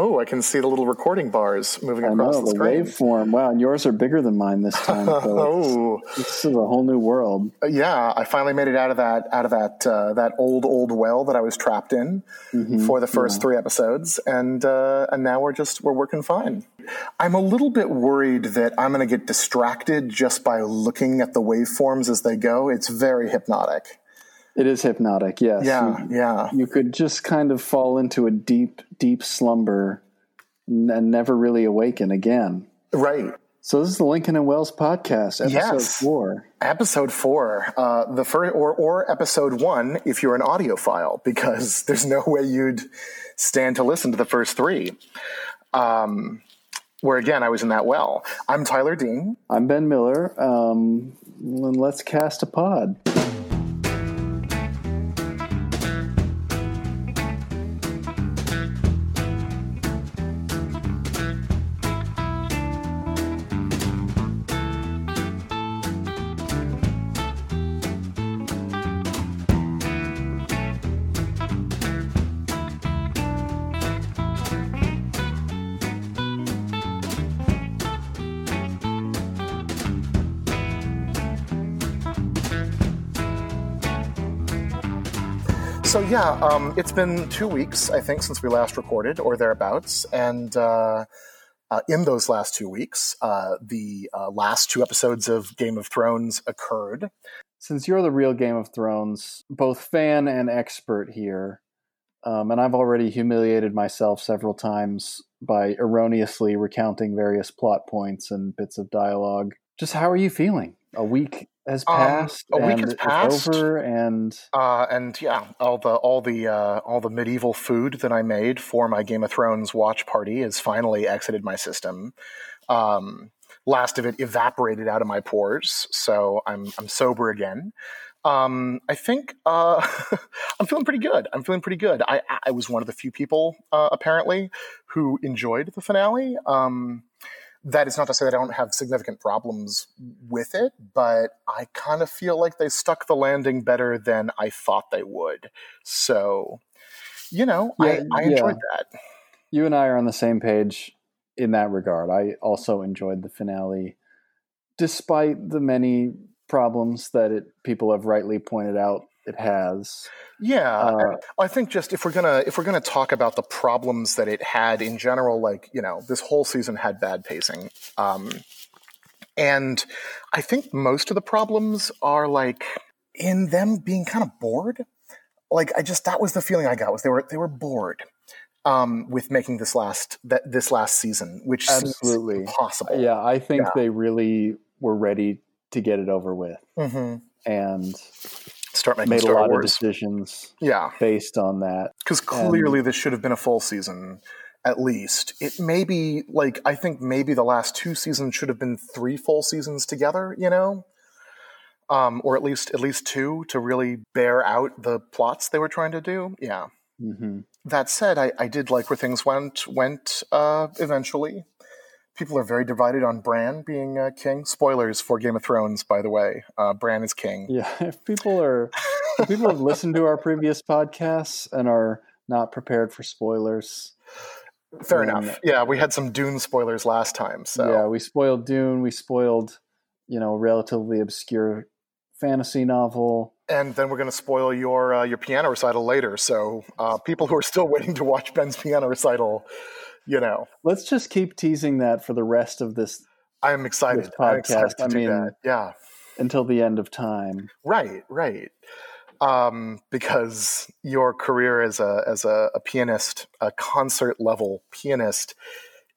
oh, I can see the little recording bars moving I across know the the screen. waveform. Wow, and yours are bigger than mine this time. Oh, this is a whole new world. yeah! I finally made it out of that out of that uh, that old old well that I was trapped in Mm-hmm. for the first three episodes, and uh, and now we're just we're working fine. I'm a little bit worried that I'm going to get distracted just by looking at the waveforms as they go. It's very hypnotic. It is hypnotic. Yes. Yeah, You, yeah. you could just kind of fall into a deep, deep slumber and never really awaken again. Right. So this is the Lincoln and Welles podcast, episode Yes. four. Episode four, uh, the first, or or episode one, if you're an audiophile, because there's no way you'd stand to listen to the first three. Um, where again, I was in that well. I'm Tyler Dean. I'm Ben Miller. Um, and let's cast a pod. Yeah, um, it's been two weeks, I think, since we last recorded, or thereabouts, and uh, uh, in those last two weeks, uh, the uh, last two episodes of Game of Thrones occurred. Since you're the real Game of Thrones, both fan and expert here, um, and I've already humiliated myself several times by erroneously recounting various plot points and bits of dialogue. Just how are you feeling? A week has Um, passed. a week has passed. over, and Uh, and yeah, all the all the uh, all the medieval food that I made for my Game of Thrones watch party has finally exited my system. Um, last of it evaporated out of my pores, so I'm I'm sober again. Um, I think uh, I'm feeling pretty good. I'm feeling pretty good. I I was one of the few people uh, apparently who enjoyed the finale. Um, that is not to say that I don't have significant problems with it, but I kind of feel like they stuck the landing better than I thought they would. So, you know, Yeah, I, I yeah. enjoyed that. you and I are on the same page in that regard. I also enjoyed the finale, despite the many problems that it people have rightly pointed out it has. Yeah, Uh, I think just if we're gonna if we're gonna talk about the problems that it had in general, like you know, this whole season had bad pacing, um, and I think most of the problems are like in them being kind of bored. Like I just that was the feeling I got was they were they were bored um, with making this last that this last season, which Absolutely. seems impossible. Yeah, I think Yeah. they really were ready to get it over with hmm and Start making made a Star lot of decisions yeah, based on that. because clearly this should have been a full season at least. It may be like i think maybe the last two seasons should have been three full seasons together you know? Um, or at least at least two to really bear out the plots they were trying to do. Yeah. Hmm that said i, I did like where things went went uh, eventually people are very divided on bran being uh, king spoilers for game of thrones by the way uh, bran is king Yeah, if people are if people have listened to our previous podcasts and are not prepared for spoilers. fair then- enough yeah we had some dune spoilers last time so Yeah, we spoiled Dune. We spoiled, you know, a relatively obscure fantasy novel. and then we're going to spoil your uh, your piano recital later. So uh, people who are still waiting to watch Ben's piano recital, you know, Let's just keep teasing that for the rest of this I'm excited. This I'm excited podcast, to I do mean- that. Yeah, until the end of time. right, right. Um, because your career as a as a, a pianist, a concert level pianist,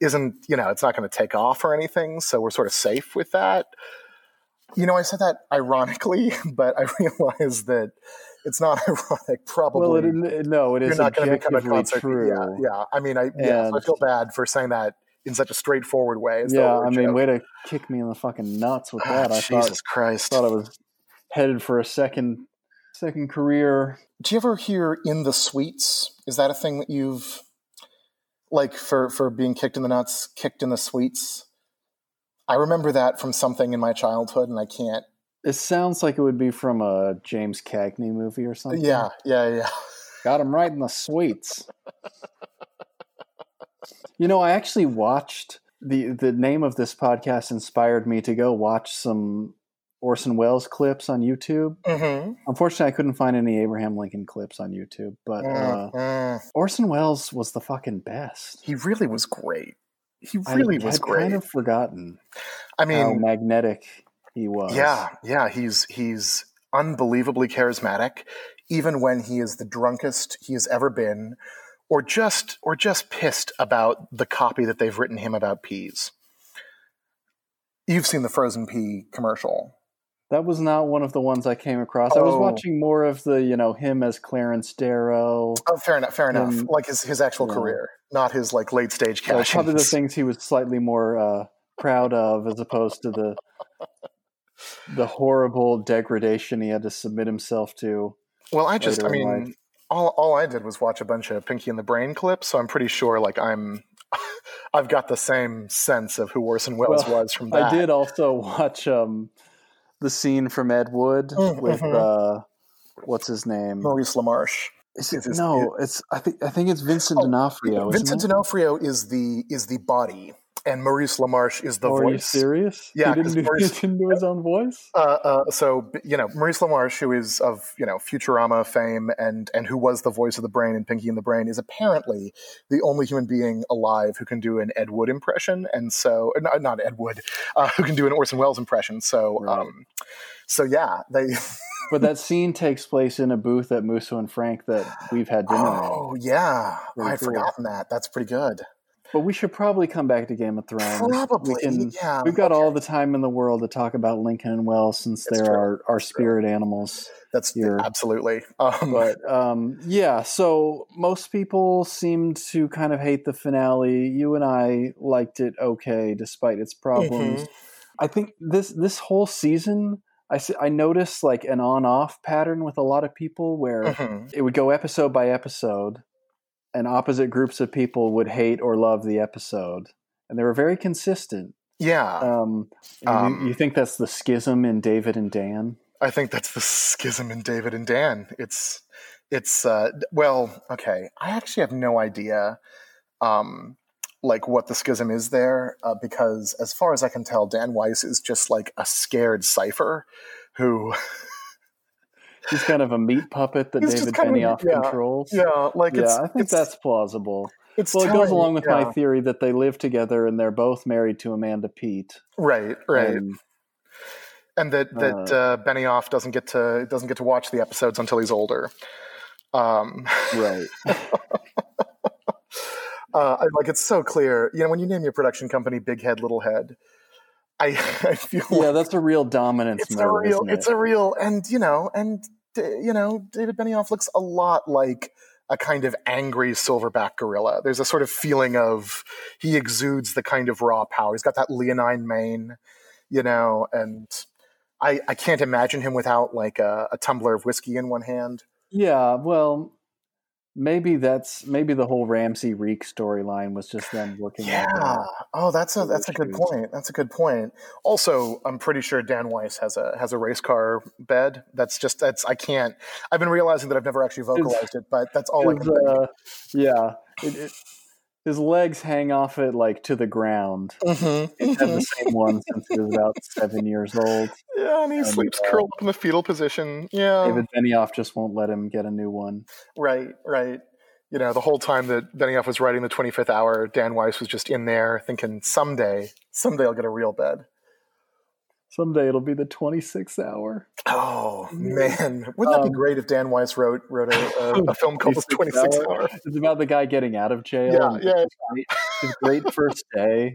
isn't you know it's not going to take off or anything. So we're sort of safe with that. You know, I said that ironically, but I realize that it's not ironic. Probably, Well, it, no, it you're is not going to become a concert. true. Yeah, yeah. I mean, I yeah, so I feel bad for saying that in such a straightforward way. Yeah, it were a I mean, joke. way to kick me in the fucking nuts with Ah, that. I Jesus thought, Christ! thought I was headed for a second second career. Do you ever hear "in the sweets"? Is that a thing that you've like for for being kicked in the nuts, kicked in the sweets? I remember that from something in my childhood, and I can't. It sounds like it would be from a James Cagney movie or something. Yeah, yeah, yeah. got him right in the sweets. You know, I actually watched the the name of this podcast inspired me to go watch some Orson Welles clips on YouTube. Mm-hmm. Unfortunately, I couldn't find any Abraham Lincoln clips on YouTube, but uh, Mm-hmm. Orson Welles was the fucking best. He really was great. He I really was had great. kind of forgotten I how mean, magnetic he was. yeah, yeah. He's he's unbelievably charismatic, even when he is the drunkest he has ever been, or just or just pissed about the copy that they've written him about peas. You've seen the frozen pea commercial. That was not one of the ones I came across. I was Oh. watching more of the, you know, him as Clarence Darrow. Oh, fair enough. Fair enough. Like his his actual yeah. career, not his like late stage cash. probably the things he was slightly more uh, proud of, as opposed to the the horrible degradation he had to submit himself to. Well, I just, I mean, all, all I did was watch a bunch of Pinky and the Brain clips, so I'm pretty sure, like, I'm, I've got the same sense of who Orson Welles Well, was from that. I did also watch um, the scene from Ed Wood Mm, with mhm. uh, what's his name? Maurice LaMarche. Is it, his- no, it's I think I think it's Vincent Oh, D'Onofrio. Vincent it? D'Onofrio is the is the body, and Maurice LaMarche is the voice. Are you serious? Yeah, he didn't do, Maurice- didn't do his own voice. Uh, uh, so you know Maurice LaMarche, who is of you know Futurama fame and and who was the voice of the brain in Pinky and the Brain, is apparently the only human being alive who can do an Ed Wood impression, and so not, not Ed Wood, uh, who can do an Orson Welles impression. So Right. um, so yeah, they. But that scene takes place in a booth at Musso and Frank that we've had dinner in. Oh yeah, I'd cool. forgotten that. That's pretty good. But we should probably come back to Game of Thrones. Probably, We can, yeah. we've got all the time in the world to talk about Lincoln and Welles since they're our, our spirit animals. That's here. absolutely. Um, But um, yeah, so most people seemed to kind of hate the finale. You and I liked it okay, despite its problems. mhm. I think this this whole season, I, I noticed like an on off pattern with a lot of people where Mhm. it would go episode by episode, and opposite groups of people would hate or love the episode, and they were very consistent. Yeah, Um, Um, you, you think that's the schism in David and Dan? I think that's the schism in David and Dan. It's it's uh, well, okay. I actually have no idea, um, like what the schism is there, uh, because as far as I can tell, Dan Weiss is just like a scared cipher who, He's kind of a meat puppet that He's David kind of Benioff yeah, controls. yeah, like it's. yeah, I think that's plausible. it's Well, it goes along with yeah, my theory that they live together and they're both married to Amanda Peet. right, right, And, and that that uh, Benioff doesn't get to doesn't get to watch the episodes until he's older. Um, right. uh, I- like it's so clear. You know, when you name your production company Big Head, Little Head, I, I feel Yeah, like that's a real dominance it's a real, it? it's a real, and you know, and you know, David Benioff looks a lot like a kind of angry silverback gorilla. There's a sort of feeling of he exudes the kind of raw power. He's got that leonine mane, you know, and I, I can't imagine him without like a, a tumbler of whiskey in one hand. Yeah, well, maybe that's maybe the whole Ramsay Reek storyline was just them working. Yeah. Oh, that's a that's a good point. That's a good point. Also, I'm pretty sure Dan Weiss has a has a race car bed. That's just that's I can't. I've been realizing that I've never actually vocalized it, but that's all I can uh, yeah, it, it, his legs hang off it like to the ground. Mhm, He's had the same one since he was about seven years old. Yeah, and he and, sleeps uh, curled up in the fetal position. Yeah, David Benioff just won't let him get a new one. right, right. You know, the whole time that Benioff was writing the 25th hour, Dan Weiss was just in there thinking, someday, someday I'll get a real bed. Someday it'll be the 26th hour. Oh man, wouldn't that be Um, great if Dan Weiss wrote wrote a, a, a film called The 26th Hour? It's about the guy getting out of jail. Yeah, yeah. His, his great first day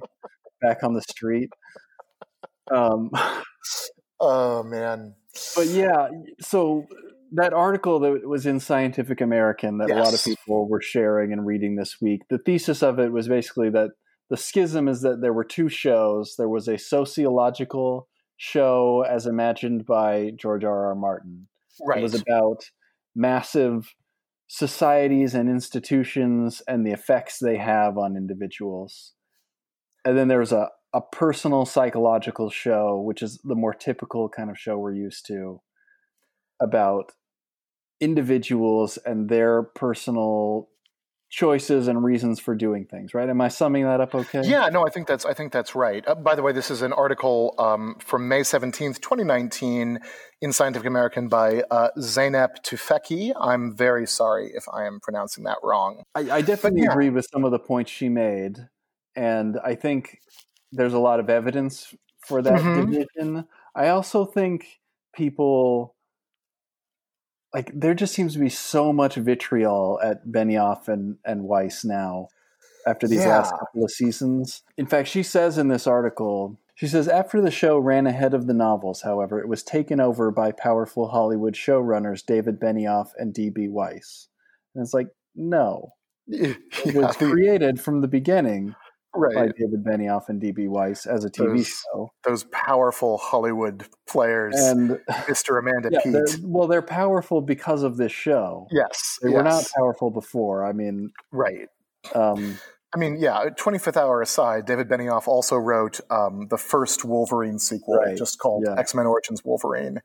back on the street. Um, Oh man. but yeah, so that article that was in Scientific American that a lot of people were sharing and reading this week, the thesis of it was basically that the schism is that there were two shows. There was a sociological show as imagined by George R. R. Martin. Right. It was about massive societies and institutions and the effects they have on individuals. And then there's a, a personal psychological show, which is the more typical kind of show we're used to, about individuals and their personal choices and reasons for doing things, right? Am I summing that up okay? Yeah, no, I think that's I think that's right. Uh, by the way, this is an article um, from May seventeenth, twenty nineteen, in Scientific American by uh, Zeynep Tufekci. I'm very sorry if I am pronouncing that wrong. I, I definitely yeah. agree with some of the points she made, and I think there's a lot of evidence for that mm-hmm. division. I also think people like there just seems to be so much vitriol at Benioff and, and Weiss now after these yeah. last couple of seasons. In fact, she says in this article, she says after the show ran ahead of the novels, however, it was taken over by powerful Hollywood showrunners David Benioff and D.B. Weiss. And it's like, no. It was created from the beginning right. by David Benioff and D.B. Weiss as a TV those, show. Those powerful Hollywood players, and Mr. Amanda yeah, Peet. They're, well, they're powerful because of this show. Yes, they yes. were not powerful before. I mean, right. Um, I mean, yeah, 25th Hour aside, David Benioff also wrote um, the first Wolverine sequel, right. just called yeah. X Men Origins Wolverine,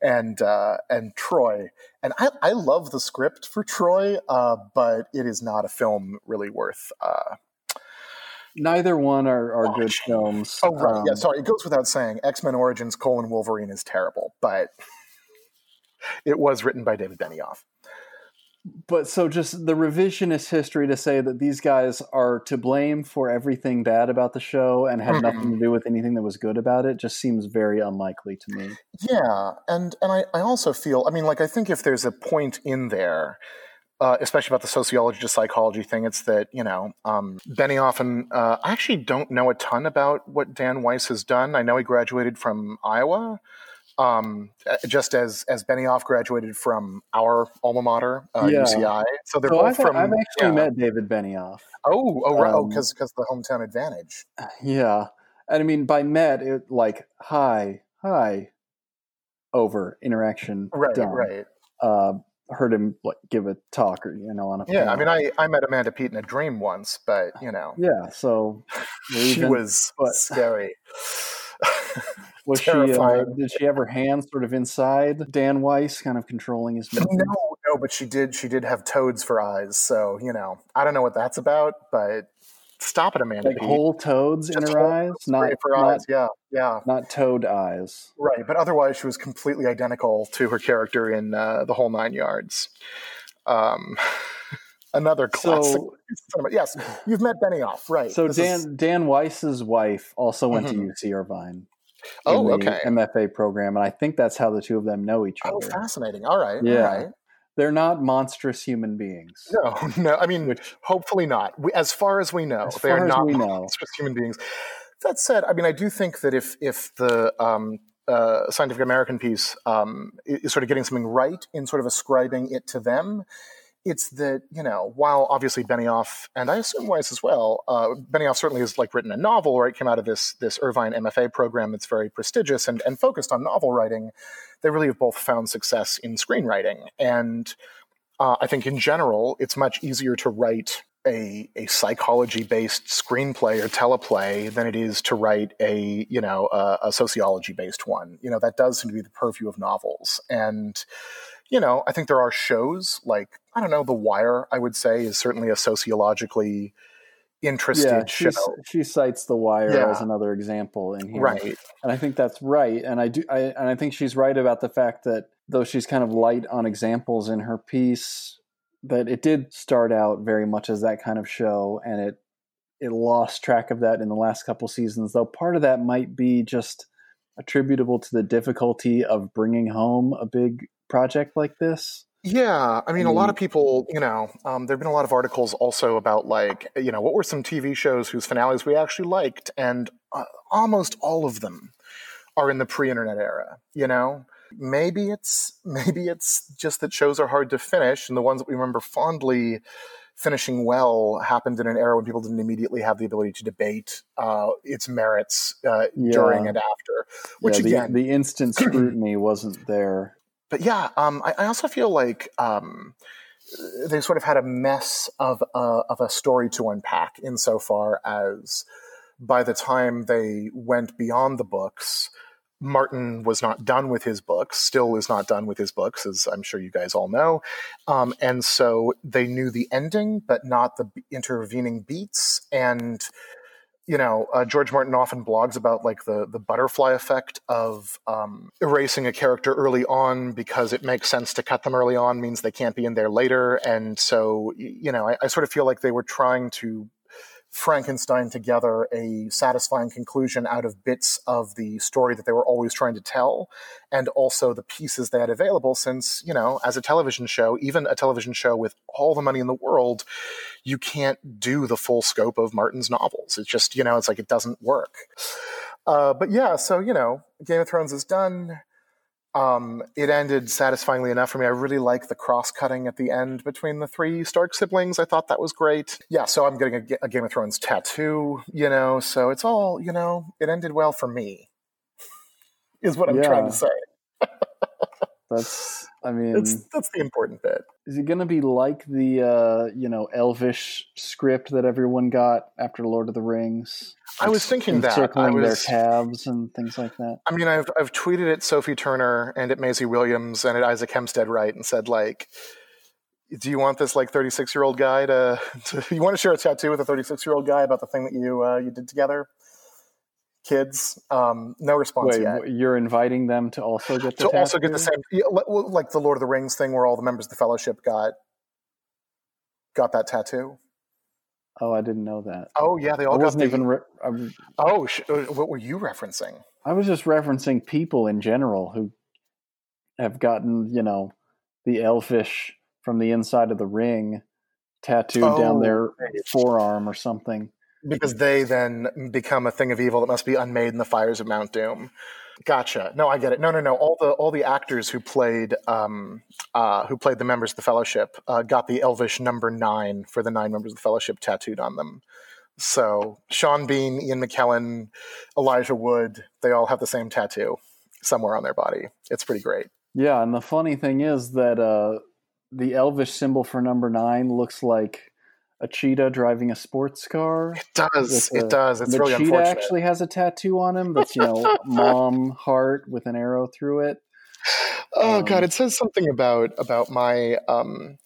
and uh, and Troy. And I, I love the script for Troy, uh, but it is not a film really worth uh, Neither one are, are good films. Oh right, um, yeah. Sorry, it goes without saying. X Men Origins: colon Wolverine is terrible, but it was written by David Benioff. But so just the revisionist history to say that these guys are to blame for everything bad about the show and had mm-hmm. nothing to do with anything that was good about it just seems very unlikely to me. Yeah, and and I, I also feel I mean like I think if there's a point in there uh, especially about the sociology to psychology thing, it's that you know um, Benioff and uh, I actually don't know a ton about what Dan Weiss has done. I know he graduated from Iowa, um, uh, just as as Benioff graduated from our alma mater, uh, yeah. UCI. So they're so both I've, from. I've actually yeah. met David Benioff. Oh, oh, right. Um, oh, because because the hometown advantage. Yeah, and I mean by met it like hi, hi, over interaction. Right, done. right. Uh, heard him like give a talk or you know on a yeah panel. i mean i i met amanda peet in a dream once but you know yeah so she was but, scary was she uh, did she have her hands sort of inside dan weiss kind of controlling his movements? no no but she did she did have toads for eyes so you know i don't know what that's about but Stop it, Amanda. Like whole toads Just in her eyes, not for not, eyes. Yeah, yeah, not toad eyes. Right, but otherwise she was completely identical to her character in uh, the whole nine yards. Um, another classic. So, yes, you've met Benioff, right? So this Dan is... Dan Weiss's wife also went mm-hmm. to UC Irvine. Oh, okay. MFA program, and I think that's how the two of them know each oh, other. Oh, fascinating. All right. Yeah. All right they're not monstrous human beings. No, no. I mean, Which, hopefully not. We, as far as we know, as they're not monstrous human beings. That said, I mean, I do think that if if the um, uh, Scientific American piece um, is sort of getting something right in sort of ascribing it to them, it's that you know while obviously Benioff and I assume Weiss as well, uh, Benioff certainly has like written a novel, right? Came out of this this Irvine MFA program that's very prestigious and and focused on novel writing. They really have both found success in screenwriting, and uh, I think in general it's much easier to write a, a psychology based screenplay or teleplay than it is to write a you know a, a sociology based one. You know that does seem to be the purview of novels and you know, I think there are shows like I don't know, The Wire. I would say is certainly a sociologically interested yeah, show. She cites The Wire yeah. as another example in here, right? And I think that's right. And I do, I, and I think she's right about the fact that though she's kind of light on examples in her piece, that it did start out very much as that kind of show, and it it lost track of that in the last couple seasons. Though part of that might be just attributable to the difficulty of bringing home a big project like this? Yeah, I mean, a lot of people, you know, um, there have been a lot of articles also about like, you know, what were some TV shows whose finales we actually liked, and uh, almost all of them are in the pre-internet era. You know, maybe it's maybe it's just that shows are hard to finish, and the ones that we remember fondly finishing well happened in an era when people didn't immediately have the ability to debate uh, its merits uh, yeah. during and after. Which yeah, the, again, the instant scrutiny wasn't there but yeah, um, I, I, also feel like um, they sort of had a mess of uh, of a story to unpack insofar as by the time they went beyond the books, Martin was not done with his books, still is not done with his books, as I'm sure you guys all know. Um, and so they knew the ending, but not the intervening beats. And you know, uh, George Martin often blogs about like the the butterfly effect of um, erasing a character early on because it makes sense to cut them early on means they can't be in there later, and so you know, I, I sort of feel like they were trying to Frankenstein together a satisfying conclusion out of bits of the story that they were always trying to tell, and also the pieces they had available. Since, you know, as a television show, even a television show with all the money in the world, you can't do the full scope of Martin's novels. It's just, you know, it's like it doesn't work. Uh, but yeah, so, you know, Game of Thrones is done um, it ended satisfyingly enough for me. I really like the cross cutting at the end between the three Stark siblings. I thought that was great. Yeah, so I'm getting a, a Game of Thrones tattoo, you know, so it's all, you know, it ended well for me, is what I'm yeah. trying to say. that's, I mean, that's, that's the important bit. Is it going to be like the, uh, you know, Elvish script that everyone got after Lord of the Rings? I was thinking that circling was, their calves and things like that. I mean, I've I've tweeted at Sophie Turner and at Maisie Williams and at Isaac Hempstead Wright and said like, do you want this like thirty six year old guy to, to, you want to share a tattoo with a thirty six year old guy about the thing that you uh, you did together? Kids, um, no response Wait, yet. You're inviting them to also get the to tattoo? also get the same, like the Lord of the Rings thing, where all the members of the Fellowship got got that tattoo. Oh, I didn't know that. Oh, yeah, they all. I wasn't the, even. Re- oh, sh- uh, what were you referencing? I was just referencing people in general who have gotten, you know, the elfish from the inside of the ring tattooed oh, down their forearm or something. Because they then become a thing of evil that must be unmade in the fires of Mount Doom. Gotcha. No, I get it. No, no, no. All the all the actors who played um, uh, who played the members of the Fellowship uh, got the Elvish number nine for the nine members of the Fellowship tattooed on them. So Sean Bean, Ian McKellen, Elijah Wood, they all have the same tattoo somewhere on their body. It's pretty great. Yeah, and the funny thing is that uh, the Elvish symbol for number nine looks like a cheetah driving a sports car. It does. It does. It's the really cheetah actually has a tattoo on him that's you know mom heart with an arrow through it. Oh um, god, it says something about about my um,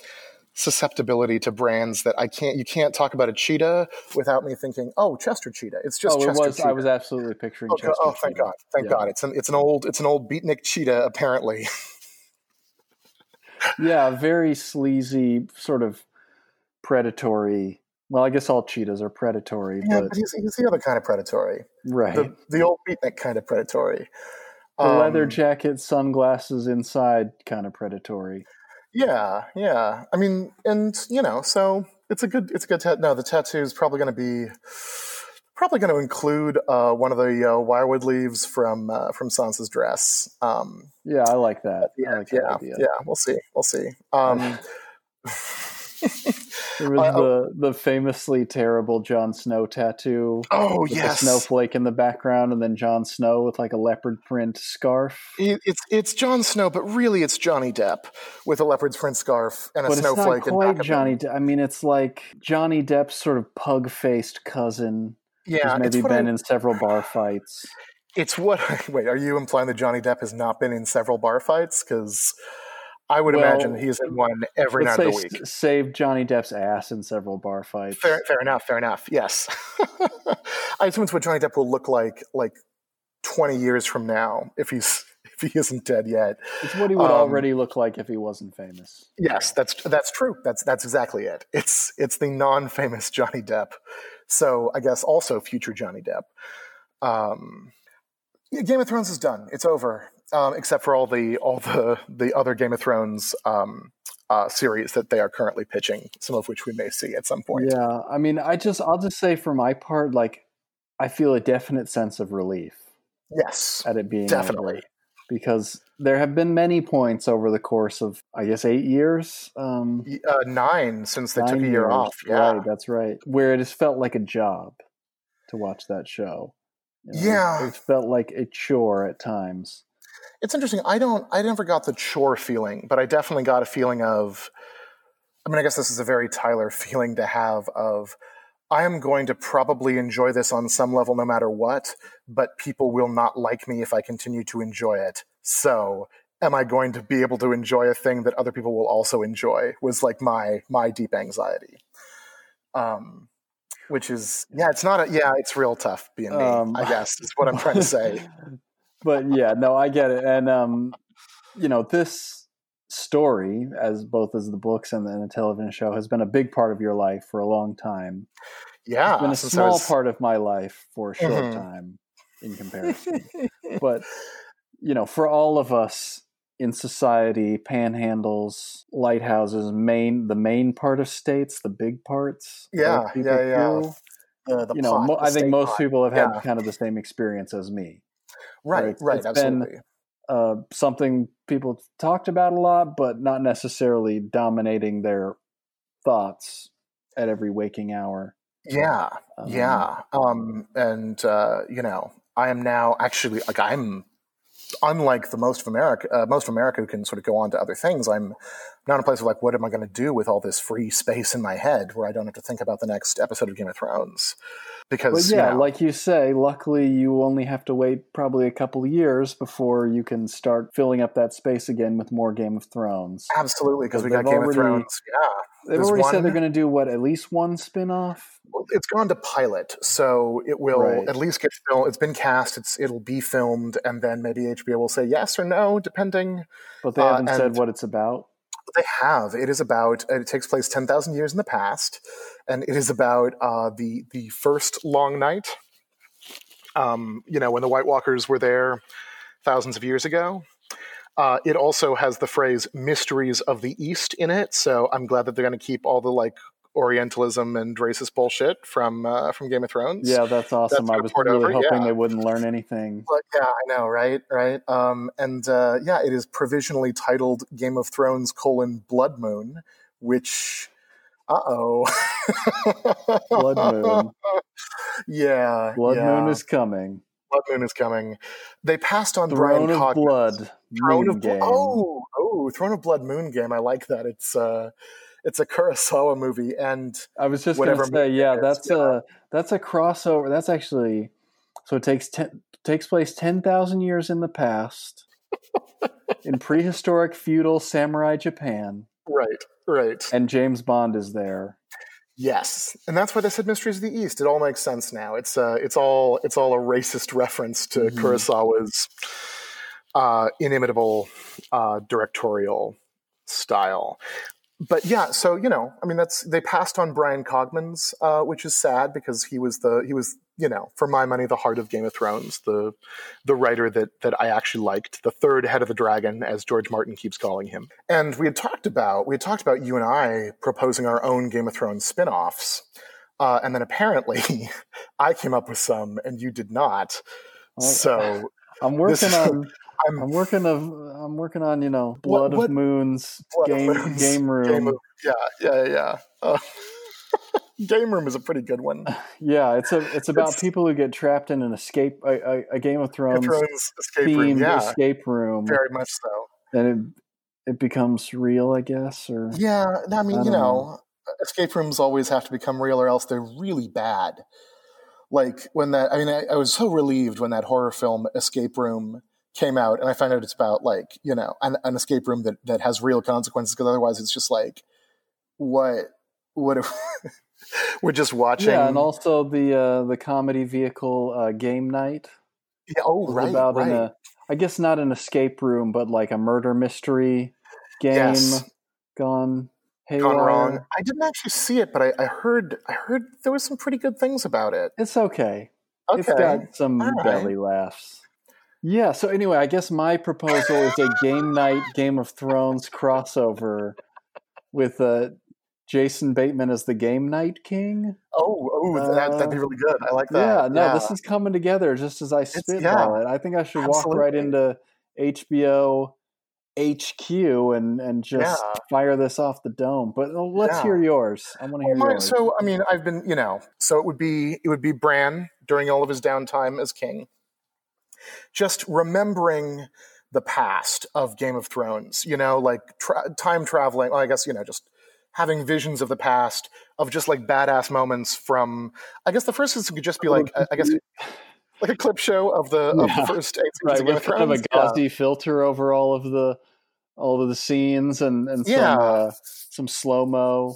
susceptibility to brands that I can't. You can't talk about a cheetah without me thinking, oh, Chester cheetah. It's just oh, Chester it was. cheetah. I was absolutely picturing. Oh, Chester oh thank cheetah. God, thank yeah. God. It's an it's an old it's an old beatnik cheetah apparently. yeah, very sleazy, sort of predatory well, I guess all cheetahs are predatory, yeah, but, but he's, he's, the other kind of predatory, right? The, the old beatnik kind of predatory. The um, leather jacket, sunglasses inside, kind of predatory. Yeah, yeah. I mean, and you know, so it's a good, it's a good. Ta- no, the tattoo is probably going to be probably going to include uh, one of the uh, weirwood leaves from uh, from Sansa's dress. Um, yeah, I like that. Yeah, like yeah, that yeah. We'll see. We'll see. Um, there was uh, the the famously terrible Jon Snow tattoo. Oh with yes, a snowflake in the background, and then Jon Snow with like a leopard print scarf. It, it's it's Jon Snow, but really it's Johnny Depp with a leopard print scarf and a but snowflake. It's not quite Johnny. De- I mean, it's like Johnny Depp's sort of pug faced cousin. Yeah, maybe been I, in several bar fights. It's what. Wait, are you implying that Johnny Depp has not been in several bar fights? Because I would well, imagine he's in one every night of the week. Saved Johnny Depp's ass in several bar fights. Fair, fair enough. Fair enough. Yes, I assume it's what Johnny Depp will look like like twenty years from now if he's if he isn't dead yet. It's what he would um, already look like if he wasn't famous. Yes, that's that's true. That's that's exactly it. It's it's the non-famous Johnny Depp. So I guess also future Johnny Depp. Um, Game of Thrones is done. It's over um, except for all the all the the other Game of Thrones um, uh, series that they are currently pitching, some of which we may see at some point. Yeah, I mean, I just I'll just say for my part, like I feel a definite sense of relief. Yes, at it being definitely over, because there have been many points over the course of I guess eight years, um, uh, nine since they nine took a year years, off. Yeah, right, that's right. Where it has felt like a job to watch that show. You know, yeah, it felt like a chore at times it's interesting. I don't. I never got the chore feeling, but I definitely got a feeling of. I mean, I guess this is a very Tyler feeling to have of. I am going to probably enjoy this on some level no matter what, but people will not like me if I continue to enjoy it. So, am I going to be able to enjoy a thing that other people will also enjoy? Was like my my deep anxiety. Um, which is yeah, it's not a yeah, it's real tough being me. Um, I guess is what I'm trying to say. but yeah, no, I get it, and um, you know this story, as both as the books and the, television show, has been a big part of your life for a long time. Yeah, it's been a small was... part of my life for a short mm-hmm. time in comparison. but you know, for all of us in society, panhandles, lighthouses, main the main part of states, the big parts. Yeah, yeah, yeah. the, the you know, I think most pot. people have had yeah. kind of the same experience as me. Right, right, right absolutely. Been, uh, something people talked about a lot, but not necessarily dominating their thoughts at every waking hour. Yeah, um, yeah. Um, and uh, you know, I am now actually like I'm unlike the most of America, uh, most of America who can sort of go on to other things. I'm not in a place of like, what am I going to do with all this free space in my head where I don't have to think about the next episode of Game of Thrones? because yeah, you know, like you say, luckily you only have to wait probably a couple of years before you can start filling up that space again with more Game of Thrones. Absolutely, because we got Game already, of Thrones. Yeah, they've already one, said they're going to do what at least one spin-off. Well, it's gone to pilot, so it will right. at least get filmed. It's been cast. It's it'll be filmed, and then maybe HBO will say yes or no, depending. But they haven't uh, said what it's about. They have. It is about. It takes place ten thousand years in the past, and it is about uh, the the first long night. Um, you know, when the White Walkers were there thousands of years ago. Uh, it also has the phrase "mysteries of the East" in it, so I'm glad that they're going to keep all the like Orientalism and racist bullshit from uh, from Game of Thrones. Yeah, that's awesome. That's I was really over. hoping yeah. they wouldn't learn anything. But yeah, I know, right? Right. Um, and uh, yeah, it is provisionally titled Game of Thrones: colon Blood Moon, which, uh oh, Blood Moon. Yeah, Blood yeah. Moon is coming. Blood Moon is coming. They passed on Throne Bryan of Cogman. Blood. Throne Moon of game. oh oh Throne of Blood Moon game. I like that. It's uh it's a Kurosawa movie, and I was just going to say, yeah, that's yeah. a that's a crossover. That's actually so it takes ten, takes place ten thousand years in the past in prehistoric feudal samurai Japan. Right, right. And James Bond is there. Yes, and that's why they said Mysteries of the East. It all makes sense now. It's uh, it's all it's all a racist reference to mm-hmm. Kurosawa's uh, inimitable uh, directorial style but yeah, so you know, I mean, that's they passed on Bryan Cogman's, uh, which is sad because he was the he was you know, for my money, the heart of Game of Thrones, the the writer that that I actually liked, the third head of the dragon, as George Martin keeps calling him. And we had talked about we had talked about you and I proposing our own Game of Thrones spin-offs. Uh, and then apparently, I came up with some, and you did not. Well, so I'm working on I'm, I'm working of I'm working on you know Blood what, what, of Moons Blood game of Moons, game room. Game of, yeah, yeah, yeah. Uh, game room is a pretty good one. Yeah, it's a it's about it's, people who get trapped in an escape a, a, a Game of Thrones, Thrones escape themed room. Yeah, escape room. Very much so. And it it becomes real, I guess. Or yeah, I mean, I you know, know, escape rooms always have to become real, or else they're really bad. Like when that, I mean, I, I was so relieved when that horror film Escape Room came out and I found out it's about like, you know, an, an escape room that, that has real consequences because otherwise it's just like, what, what if we're just watching. Yeah. And also the, uh, the comedy vehicle, uh, game night. Yeah. Oh, right. About right. A, I guess not an escape room, but like a murder mystery game yes. gone haywire. Gone wrong. I didn't actually see it, but I, I heard, I heard there was some pretty good things about it. It's okay. Okay. It's got some right. belly laughs. Yeah. So anyway, I guess my proposal is a game night Game of Thrones crossover with uh, Jason Bateman as the Game Night King. Oh, oh, uh, that, would be really good. I like that. Yeah. No, yeah. this is coming together just as I spitball yeah, it. I think I should absolutely. walk right into HBO HQ and and just yeah. fire this off the dome. But uh, let's hear yours. I want to hear well, yours. So I mean, I've been you know, so it would be it would be Bran during all of his downtime as king just remembering the past of Game of Thrones, you know, like tra- time traveling. Well, I guess, you know, just having visions of the past of just like badass moments from. I guess the first is could just be like I guess like a clip show of the, yeah. of the first eight right, of with kind of a gauzy yeah. filter over all of the all of the scenes and and some yeah. uh, some slow mo.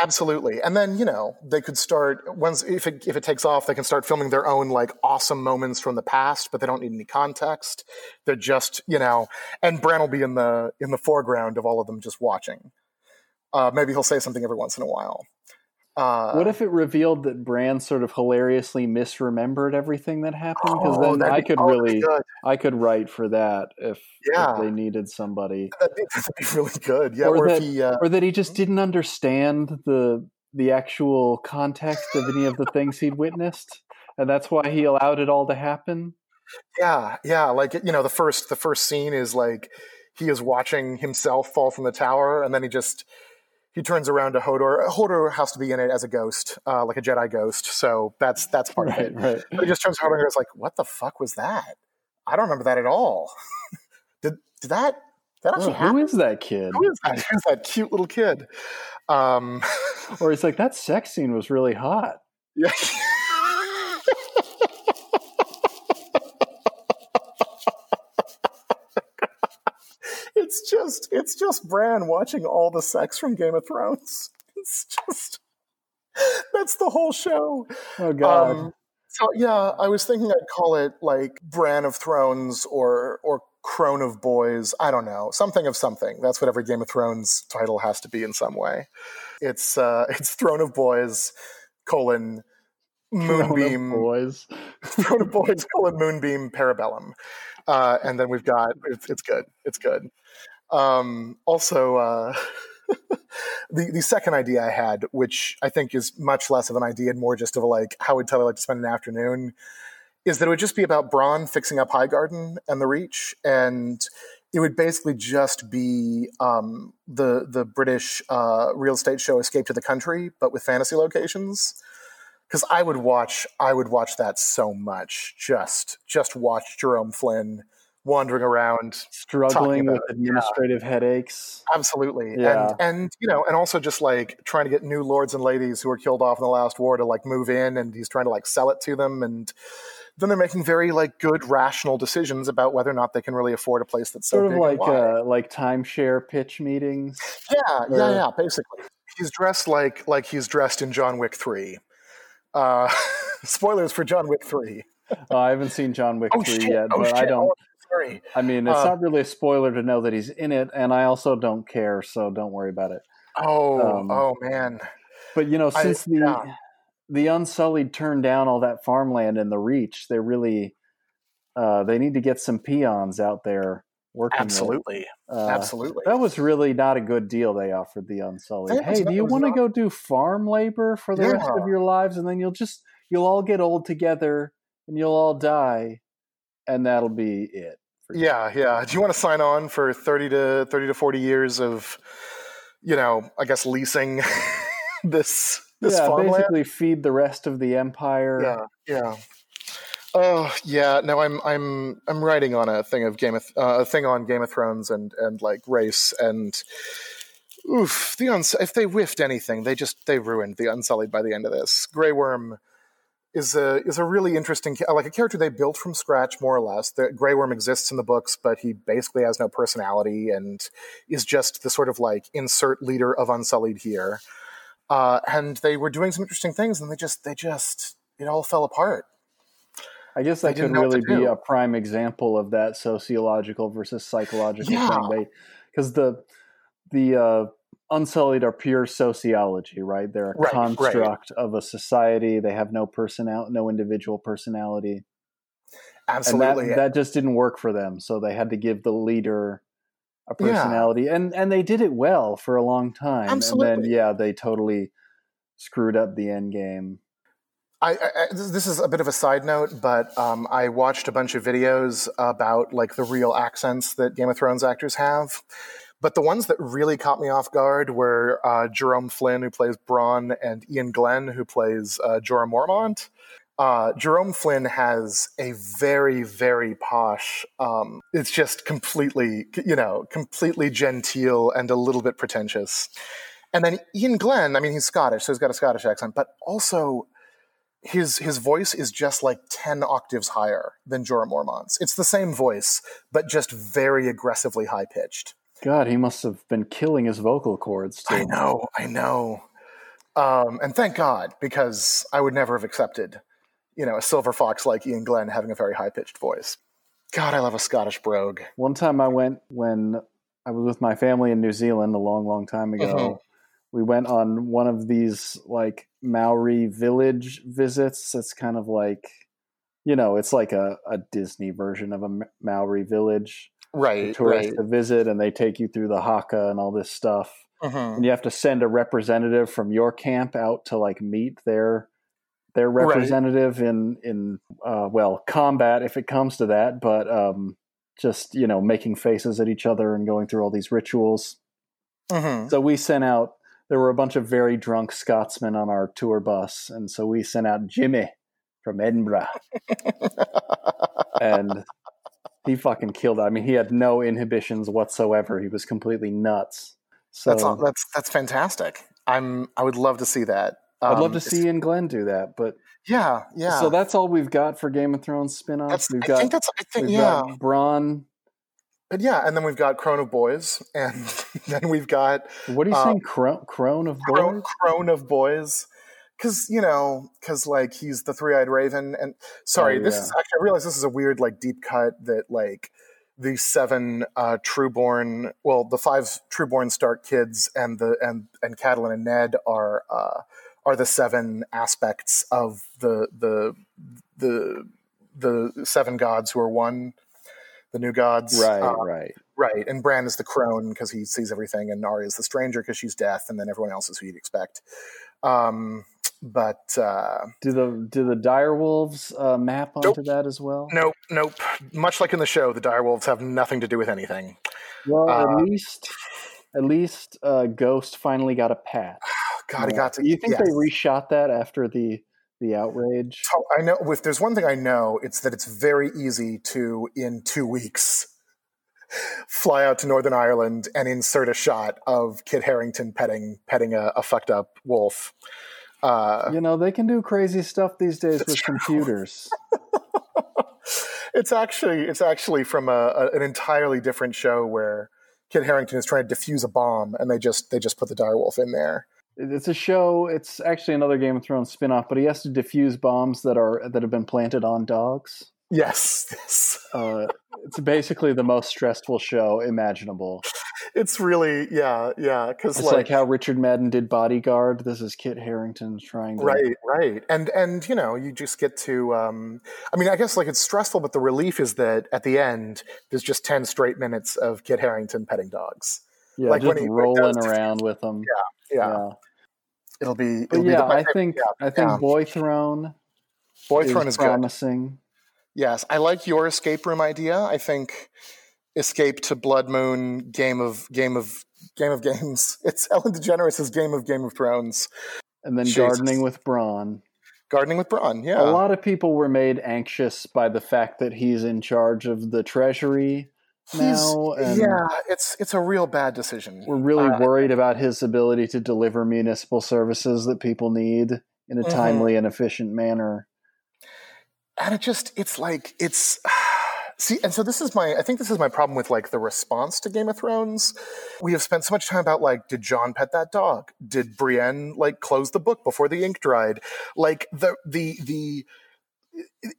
Absolutely, and then you know they could start once if it if it takes off, they can start filming their own like awesome moments from the past, but they don't need any context. They're just you know, and Bran will be in the in the foreground of all of them just watching. Uh, maybe he'll say something every once in a while. Uh, what if it revealed that Bran sort of hilariously misremembered everything that happened? Because oh, then I could really, I could write for that if, yeah. if they needed somebody. That'd be, that'd be really good. Yeah, or, or that, he, uh, or that he just didn't understand the the actual context of any of the things he'd witnessed, and that's why he allowed it all to happen. Yeah, yeah. Like you know, the first the first scene is like he is watching himself fall from the tower, and then he just he turns around to Hodor. Hodor has to be in it as a ghost, uh, like a Jedi ghost. So that's that's part right, of it. Right. But he just turns to Hodor and goes like, "What the fuck was that? I don't remember that at all. did did that that actually oh, happen? Who is that kid? Who is that? Who's that cute little kid? Um, or he's like, that sex scene was really hot. Yeah. it's just it's just Bran watching all the sex from Game of Thrones. It's just that's the whole show. Oh god. Um, so yeah, I was thinking I'd call it like Bran of Thrones or or Crone of Boys. I don't know, something of something. That's what every Game of Thrones title has to be in some way. It's uh, it's Throne of Boys colon Moonbeam Throne of Boys Throne of Boys colon Moonbeam Parabellum, uh, and then we've got it's, it's good. It's good. Um, also, uh, the the second idea I had, which I think is much less of an idea and more just of a, like how would Tully like to spend an afternoon, is that it would just be about Bronn fixing up Highgarden and the Reach, and it would basically just be um, the the British uh, real estate show Escape to the Country, but with fantasy locations. Because I would watch, I would watch that so much. Just just watch Jerome Flynn wandering around struggling with administrative yeah. headaches absolutely yeah. and and you know and also just like trying to get new lords and ladies who were killed off in the last war to like move in and he's trying to like sell it to them and then they're making very like good rational decisions about whether or not they can really afford a place that's so sort of like uh, like timeshare pitch meetings yeah or... yeah yeah basically he's dressed like like he's dressed in john wick 3 uh spoilers for john wick 3 oh, I haven't seen John Wick oh, 3 shit. yet, oh, but shit. I don't. I mean, it's uh, not really a spoiler to know that he's in it, and I also don't care, so don't worry about it. Oh, um, oh man. But you know, since I, the yeah. the Unsullied turned down all that farmland in the Reach, they really uh, they need to get some peons out there working. Absolutely, uh, absolutely. That was really not a good deal they offered the Unsullied. That hey, do you want to go do farm labor for the yeah. rest of your lives, and then you'll just you'll all get old together and you'll all die, and that'll be it. Yeah, yeah. Do you want to sign on for thirty to thirty to forty years of, you know, I guess leasing this this yeah, farmland? basically feed the rest of the empire. Yeah, yeah. Oh yeah, no, I'm I'm I'm writing on a thing of Game of uh, a thing on Game of Thrones and and like race and oof the uns- if they whiffed anything they just they ruined the Unsullied by the end of this. Grey Worm is a is a really interesting like a character they built from scratch more or less. The Grey Worm exists in the books, but he basically has no personality and is just the sort of like insert leader of Unsullied here. Uh, and they were doing some interesting things, and they just they just it all fell apart. I guess that could really be a prime example of that sociological versus psychological yeah. thing. Because the the uh, Unsullied are pure sociology, right? They're a right, construct right. of a society. They have no personal, no individual personality. Absolutely, and that, that, just didn't work for them. So they had to give the leader a personality, yeah. and and they did it well for a long time. Absolutely, and then yeah, they totally screwed up the end game. I, I, this is a bit of a side note, but um, I watched a bunch of videos about like the real accents that Game of Thrones actors have, but the ones that really caught me off guard were uh, Jerome Flynn, who plays Bronn, and Ian Glenn, who plays uh, Jorah Mormont. Uh, Jerome Flynn has a very, very posh. Um, it's just completely, you know, completely genteel and a little bit pretentious. And then Ian Glenn, I mean, he's Scottish, so he's got a Scottish accent, but also his his voice is just like 10 octaves higher than Jorah Mormont's. It's the same voice, but just very aggressively high pitched. God, he must have been killing his vocal cords too. I know, I know. Um, and thank God, because I would never have accepted, you know, a silver fox like Ian Glenn having a very high pitched voice. God, I love a Scottish brogue. One time I went when I was with my family in New Zealand a long, long time ago. Mhm. We went on one of these like Maori village visits. It's kind of like, you know, it's like a, a Disney version of a Maori village. Right, tourists right. to visit, and they take you through the haka and all this stuff. Mhm. And you have to send a representative from your camp out to like meet their their Right. representative in in uh, well combat if it comes to that, but um, just you know making faces at each other and going through all these rituals. Mhm. So we sent out. There were a bunch of very drunk Scotsmen on our tour bus, and so we sent out Jimmy from Edinburgh, and he fucking killed it. I mean, he had no inhibitions whatsoever. He was completely nuts. So that's that's that's fantastic. I'm I would love to see that. I'd love Um, to see Ian Glenn do that, but Yeah, yeah. so that's all we've got for Game of Thrones spin-offs. That's, We've I got think that's I think we've yeah. got Bronn. But yeah, and then we've got Crone of Boys, and then we've got What are you Uh, saying? Crone, Crone of Crone, Boys? Crone of Boys. Because you know, because like he's the three-eyed raven, and sorry, Oh, this is actually I realize this is a weird like deep cut that like the seven uh, Trueborn, well, the five Trueborn Stark kids and the and and Catelyn and Ned are uh, are the seven aspects of the the the the seven gods who are one, the new gods, Right, Uh, right. Right, and Bran is the crone because he sees everything, and Arya is the stranger because she's death, and then everyone else is who you'd expect. Um, but uh, Do the do the direwolves uh, map onto that as well? nope, nope. Much like in the show, the direwolves have nothing to do with anything. Well, Uh, at least at least uh, Ghost finally got a pat. God, he got to. You think yes. they reshot that after the the outrage? So I know if there's one thing I know, it's that it's very easy to in two weeks fly out to Northern Ireland and insert a shot of Kit Harington petting petting a, a fucked up wolf. Uh, You know they can do crazy stuff these days with computers. it's actually it's actually from a, a, an entirely different show where Kit Harington is trying to defuse a bomb, and they just they just put the direwolf in there. It's a show. It's actually another Game of Thrones spin-off, but he has to defuse bombs that are that have been planted on dogs. Yes, yes. Uh, it's basically the most stressful show imaginable. It's really yeah, yeah. Because It's like, how Richard Madden did Bodyguard. This is Kit Harington trying to right, right, and and you know you just get to. Um, I mean, I guess like it's stressful, but the relief is that at the end there's just ten straight minutes of Kit Harington petting dogs. yeah, like just when he rolling does around with them. Yeah, yeah. it'll be. It'll be yeah, the, I think yeah, I think yeah. Boy Throne Boy is Throne is good. promising. Yes, I like your escape room idea. I think escape to Blood Moon, game of game of game of games. It's Ellen DeGeneres' game of Game of Thrones. And then Jesus. gardening with Bronn. Gardening with Bronn. Yeah, A lot of people were made anxious by the fact that he's in charge of the treasury now, and yeah, it's it's a real bad decision. we're really Uh, worried about his ability to deliver municipal services that people need in a Mhm. timely and efficient manner. and it just it's like it's see and so this is my i think this is my problem with like the response to game of thrones. We have spent so much time about like did john pet that dog? Did brienne like close the book before the ink dried? Like the the the,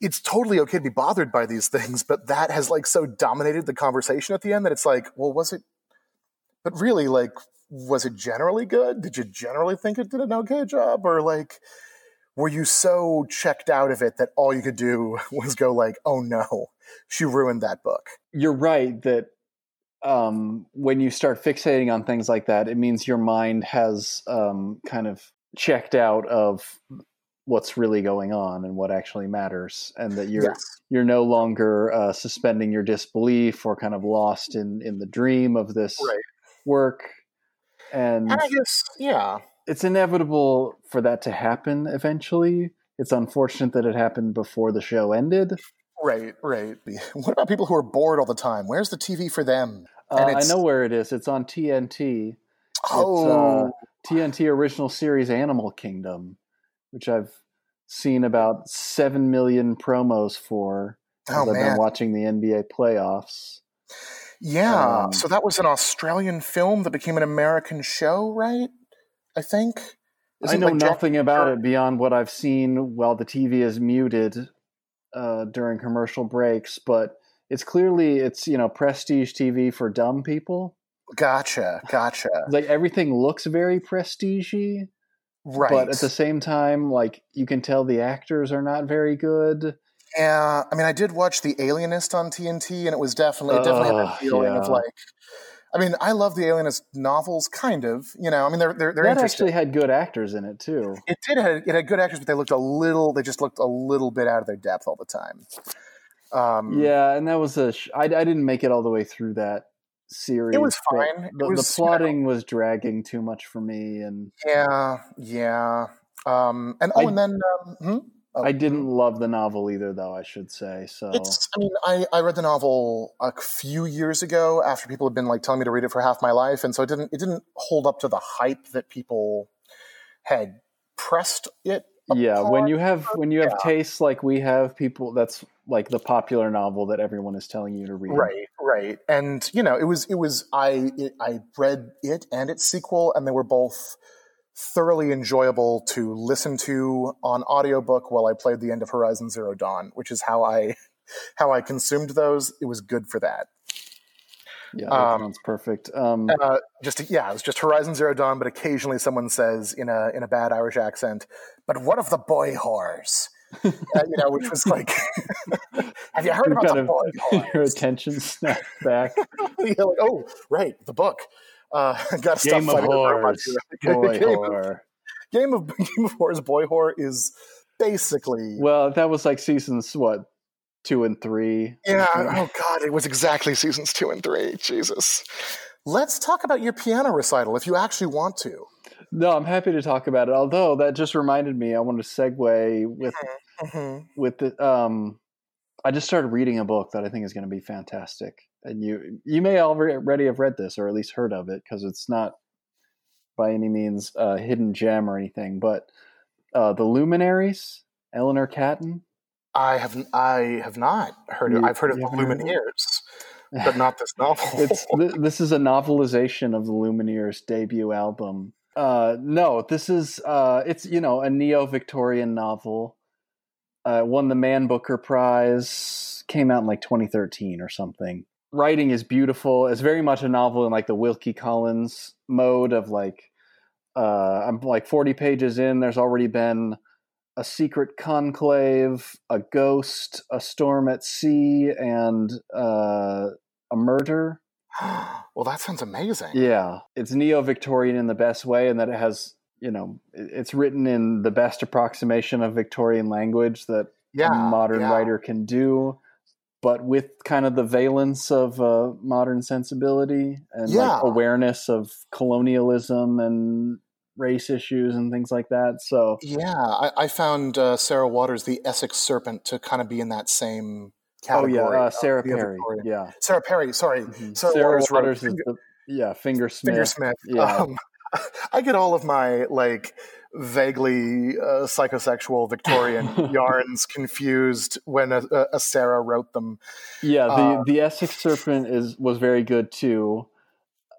it's totally okay to be bothered by these things but that has like so dominated the conversation at the end that it's like well was it but really like was it generally good? Did you generally think it did an okay job? Or like were you so checked out of it that all you could do was go like oh no she ruined that book You're right that um, when you start fixating on things like that, it means your mind has um, kind of checked out of what's really going on and what actually matters, and that you're yes you're no longer uh, suspending your disbelief or kind of lost in in the dream of this Right. work. And and i guess yeah it's inevitable for that to happen eventually. It's unfortunate that it happened before the show ended. right right what about people who are bored all the time where's the tv for them Uh, I know where it is. It's on TNT. oh uh, TNT original series Animal Kingdom, which I've seen about seven million promos for. Oh, I've man. been watching the NBA playoffs. Yeah. Um, so that was an Australian film that became an American show, right? I think. I Isn't, know like, Jack- nothing about it beyond what I've seen while the TV is muted uh, during commercial breaks, but it's clearly it's you know prestige TV for dumb people. Gotcha. Gotcha. Like everything looks very prestigey, Right. but at the same time, like you can tell the actors are not very good. Yeah, I mean, I did watch The Alienist on TNT, and it was definitely it definitely had Ugh, that feeling of like. I mean, I love the Alienist novels, kind of. You know, I mean, they're they're, they're that interesting. actually had good actors in it too. it did have, it had good actors, but they looked a little. They just looked a little bit out of their depth all the time. Um, Yeah, and that was a. Sh- I, I didn't make it all the way through that series. It was fine. It The, was, the plotting was dragging too much for me, and Yeah, yeah. Um, and oh, I- and then um, hmm? Oh, I didn't love the novel either, though. I should say so. It's. I mean, I, I read the novel a few years ago after people had been like telling me to read it for half my life, and so it didn't it didn't hold up to the hype that people had pressed it. yeah, when you have when you have Yeah. tastes like we have, people that's like the popular novel that everyone is telling you to read. Right, right, and you know, it was it was I it, I read it and its sequel, and they were both thoroughly enjoyable to listen to on audiobook while I played the end of Horizon Zero Dawn, which is how I how I consumed those. It was good for that. Yeah, that Um, sounds perfect. Um, Uh, just yeah, it was just Horizon Zero Dawn, but occasionally someone says in a in a bad Irish accent, "But what of the boy whores?" uh, you know, which was like, "Have you heard about the of boy whores?" your attention snapped back. yeah, like, oh, right, the book. Uh, Got to stop Game of fighting robots boy Game, horror. Game of Game of Horrors, boy horror is basically. Well, that was like seasons what two and three. yeah. Oh God, it was exactly seasons two and three. Jesus. Let's talk about your piano recital if you actually want to. No, I'm happy to talk about it. Although that just reminded me, I want to segue with Mhm. with the. Um, I just started reading a book that I think is going to be fantastic, and you you may already have read this or at least heard of it because it's not by any means a hidden gem or anything. But uh, the Luminaries, Eleanor Catton. I have I have not heard of. I've heard of you the haven't heard of it? Lumineers, but not this novel. it's th- this is a novelization of the Lumineers debut album. Uh, no, this is uh, it's you know a neo Victorian novel. Uh, won the Man Booker Prize. Came out in like 2013 or something. Writing is beautiful. It's very much a novel in like the Wilkie Collins mode of like uh, I'm like 40 pages in. There's already been a secret conclave, a ghost, a storm at sea, and uh, a murder. well, that sounds amazing. Yeah, it's neo Victorian in the best way, and that it has, you know, it's written in the best approximation of Victorian language that Yeah, a modern yeah. writer can do, but with kind of the valence of uh, modern sensibility and Yeah. like awareness of colonialism and race issues and things like that. So Yeah, I, I found uh, Sarah Waters, the Essex Serpent, to kind of be in that same oh category. yeah, uh, Sarah Perry. Yeah, Sarah Perry. Sorry, Mhm. Sarah, Sarah Waters, Waters is the yeah Finger Smith. Fingersmith. Yeah. Um, I get all of my like vaguely uh, psychosexual Victorian yarns confused when a, a, a Sarah wrote them. Yeah, the Uh, the Essex Serpent is was very good too.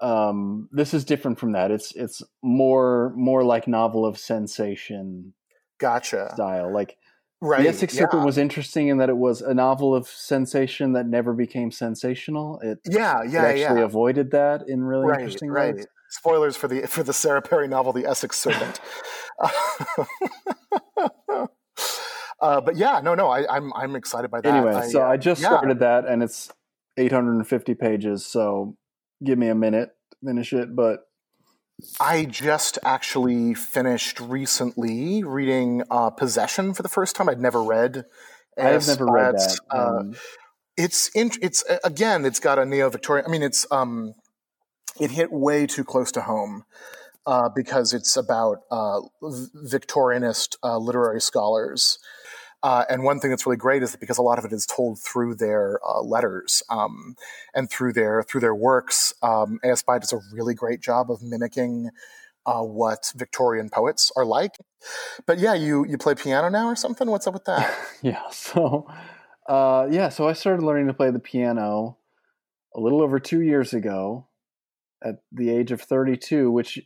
Um, this is different from that. It's it's more more like novel of sensation Gotcha. style. Like Right. the Essex yeah. Serpent was interesting in that it was a novel of sensation that never became sensational. It, Yeah, it yeah, actually yeah. avoided that in really Right, interesting right. ways. Spoilers for the for the Sarah Perry novel, The Essex Serpent. uh, but yeah, no, no, I, I'm I'm excited by that. Anyway, so uh, I just yeah. started that, and it's 850 pages. So give me a minute to finish it. But I just actually finished recently reading uh, Possession for the first time. I'd never read. I have never read that. Uh, Um, it's in, it's uh, again, it's got a neo Victorian. I mean, it's um, it hit way too close to home uh, because it's about uh, Victorianist uh, literary scholars. Uh, and one thing that's really great is that because a lot of it is told through their uh, letters um, and through their through their works, um, A.S. Does a really great job of mimicking uh, what Victorian poets are like. But yeah, you you play piano now or something? What's up with that? yeah. So, yeah. So I started learning to play the piano a little over two years ago, at the age of 32, which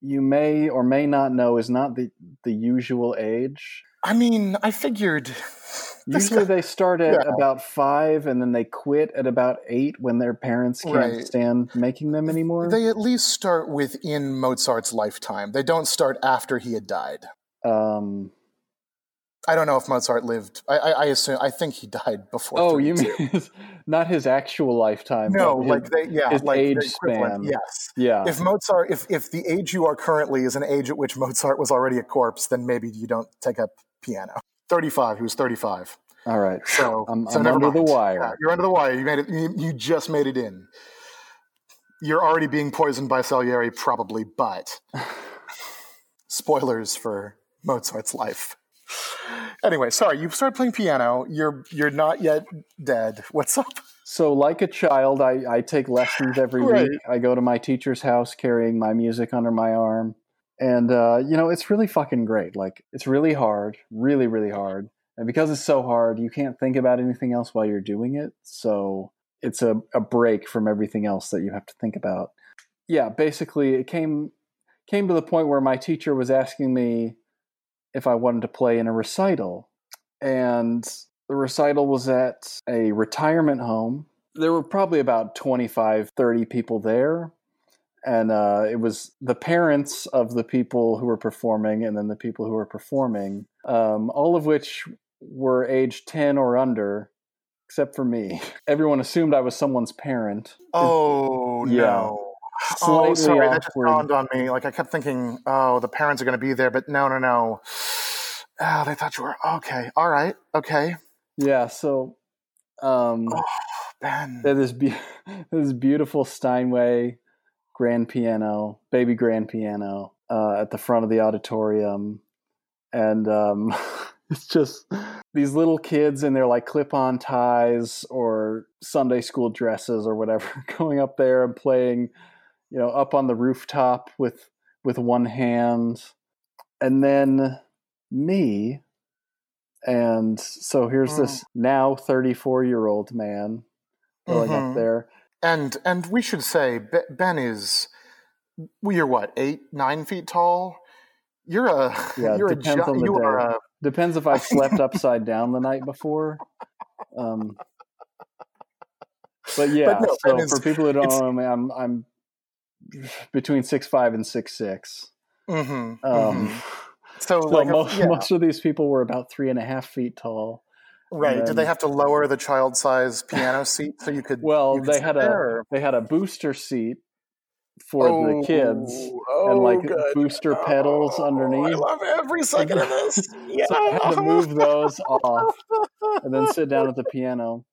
you may or may not know is not the the usual age. I mean, I figured. Usually they start at yeah. about five and then they quit at about eight when their parents can't right. stand making them anymore. They at least start within Mozart's lifetime. They don't start after he had died. Um, I don't know if Mozart lived. I, I, I assume. I think he died before. Oh, you mean not his actual lifetime? No, his, like they, yeah, his like age span. Yes, yeah. If Mozart, if if the age you are currently is an age at which Mozart was already a corpse, then maybe you don't take up piano. Thirty-five. He was thirty-five. All right. So I'm, so I'm under mind. the wire. Yeah, you're under the wire. You made it. You, you just made it in. You're already being poisoned by Salieri, probably, but spoilers for Mozart's life. Anyway, sorry, you started playing piano. You're you're not yet dead. What's up? So, like a child, I, I take lessons every Right. week. I go to my teacher's house carrying my music under my arm. And, uh, you know, it's really fucking great. Like, it's really hard, really, really hard. And because it's so hard, you can't think about anything else while you're doing it. So, it's a, a break from everything else that you have to think about. Yeah, basically, it came came to the point where my teacher was asking me if I wanted to play in a recital. And the recital was at a retirement home. There were probably about 25, 30 people there. And uh, it was the parents of the people who were performing and then the people who were performing, um, all of which were age 10 or under, except for me. Everyone assumed I was someone's parent. Oh Yeah. no. Oh, sorry, that just dawned on me. Like I kept thinking, oh, the parents are going to be there, but no, no, no. Oh, they thought you were okay. All right, okay. Yeah, so um, Oh, Ben. This be- this beautiful Steinway grand piano, baby grand piano, uh, at the front of the auditorium, and um, it's just these little kids in their like clip-on ties or Sunday school dresses or whatever, going up there and playing, you know, up on the rooftop with with one hand, and then me. And so here's this now 34 year old man going Mhm. up there. And and we should say Ben is. You're what eight nine feet tall. You're a Yeah, you're depends gi- on the you are day. a Depends if I slept upside down the night before. Um, but yeah, no, so is- for people who don't know me, I'm I'm between six five and six six. mhm, Um, mhm. So, so like a- most, yeah, most of these people were about three and a half feet tall. right. Did they have to lower the child size piano seat so you could? Well, you could they had a there? they had a booster seat for the kids Oh, and like good. booster pedals Oh, I love every second of this. Yeah. So I had to move those off and then sit down at the piano.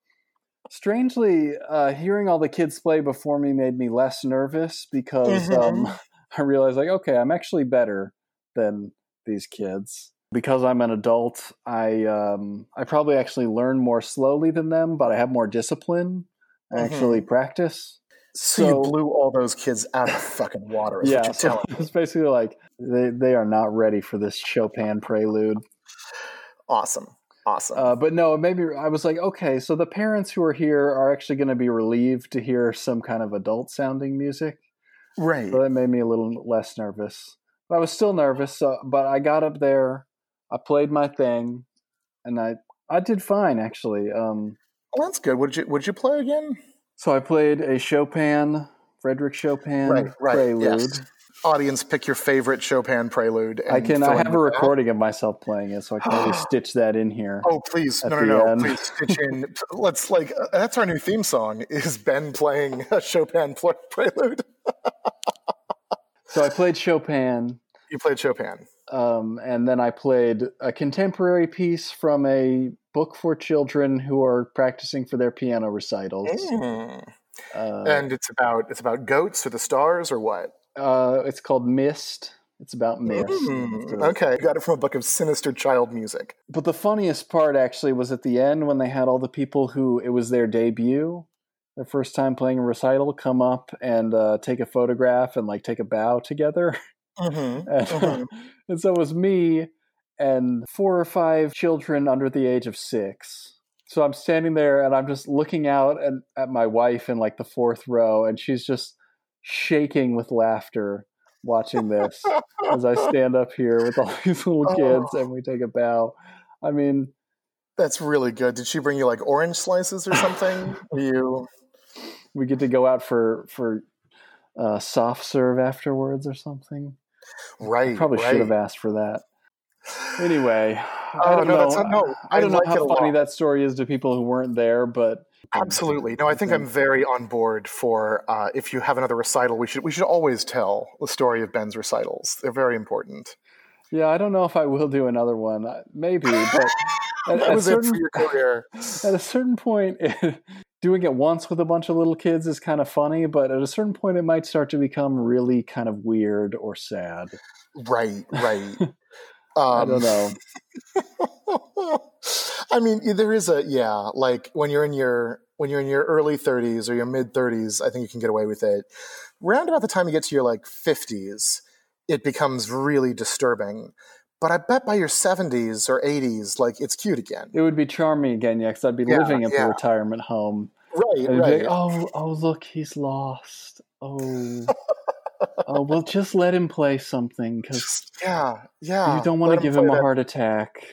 Strangely, uh, hearing all the kids play before me made me less nervous because um, I realized, like, okay, I'm actually better than these kids. Because I'm an adult, I um, I probably actually learn more slowly than them, but I have more discipline. I actually practice. So, So- you blew all those kids out of fucking water. Yeah, what you're so it's basically like they they are not ready for this Chopin prelude. Awesome. Awesome. Uh, but no, maybe I was like, okay, so the parents who are here are actually going to be relieved to hear some kind of adult sounding music. right. So that made me a little less nervous. But I was still nervous. So, but I got up there, I played my thing, and I I did fine actually. Um, Well, that's good. Would you Would you play again? so I played a Chopin, Frederick Chopin right. Right. prelude. Yes. Audience, pick your favorite Chopin prelude. I can. I have a recording of myself playing it, so I can always stitch that in here. Oh please, no, no, no! end. Please stitch in. Let's like uh, that's our new theme song. Is Ben playing a Chopin prelude? So I played Chopin. You played Chopin. um, and then I played a contemporary piece from a book for children who are practicing for their piano recitals. Mm. Uh, And it's about it's about goats or the stars or what? Uh, it's called Mist. It's about mist. Mm, okay, got it from a book of sinister child music. But the funniest part actually was at the end when they had all the people who it was their debut, their first time playing a recital, come up and uh, take a photograph and like take a bow together. Mhm, and, mhm. and so it was me and four or five children under the age of six. So I'm standing there and I'm just looking out and at my wife in like the fourth row, and she's just shaking with laughter watching this as I stand up here with all these little kids Oh. and we take a bow. I mean, That's really good. Did she bring you like orange slices or something? You we get to go out for for uh, soft serve afterwards or something. right? Probably right. should have asked for that. Anyway, I Oh, don't no, know. not- no, I I don't know like how funny that story is to people who weren't there, but Absolutely. No, I think I'm very on board for uh, if you have another recital, we should we should always tell the story of Ben's recitals. They're very important. yeah, I don't know if I will do another one. Maybe, but at, That at was it certain, for your career. at a certain point, doing it once with a bunch of little kids is kind of funny, but at a certain point, it might start to become really kind of weird or sad. Right, right. I Um, don't know. I mean, there is a yeah. Like when you're in your when you're in your early 30s or your mid 30s, I think you can get away with it. Round about the time you get to your like 50s, it becomes really disturbing. But I bet by your 70s or 80s, like it's cute again. It would be charming again, yeah, because I'd be Yeah, living at yeah. the retirement home. Right, And right. like, oh, oh, look, he's lost. Oh, oh, well, just let him play something because yeah, yeah. you don't want to give him a that- heart attack.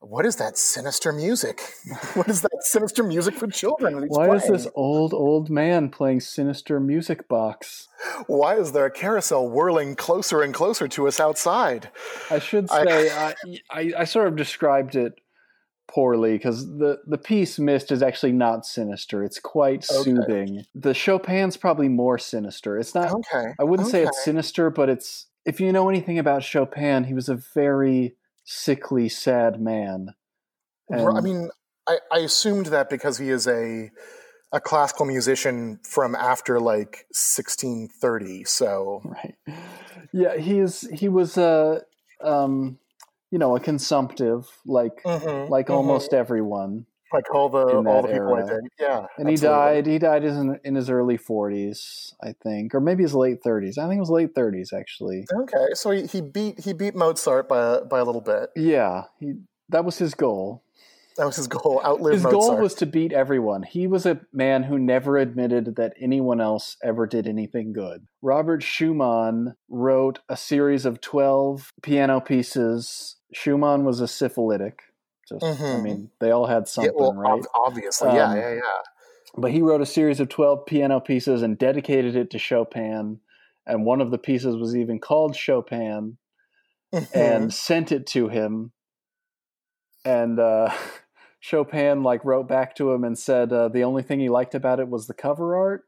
What is that sinister music? what is that sinister music for children? Why is this old, old man playing sinister music box? Why is there a carousel whirling closer and closer to us outside? I should say, I, I, I sort of described it poorly because the, the piece Mist is actually not sinister. It's quite Okay. soothing. The Chopin's probably more sinister. It's not, Okay. I wouldn't say it's sinister, but it's, if you know anything about Chopin, he was a very sickly, sad man. Ru- I mean, I, I assumed that because he is a a classical musician from after like 1630. So right yeah he's he was a um you know a consumptive like Mhm, like mhm. almost everyone like all the all the people I did. Yeah, and he died he died in, in his early 40s i think or maybe his late 30s i think it was late 30s actually Okay, so he, he beat he beat Mozart by a, by a little bit. yeah he that was his goal That was his goal. Outlive his Mozart. goal was to beat everyone he was a man who never admitted that anyone else ever did anything good robert schumann wrote a series of 12 piano pieces schumann was a syphilitic just i Mhm. mean they all had yeah, something well, right obviously, yeah, Um, yeah, yeah. but he wrote a series of 12 piano pieces and dedicated it to chopin and one of the pieces was even called chopin Mhm. and sent it to him and uh, chopin like wrote back to him and said uh, the only thing he liked about it was the cover art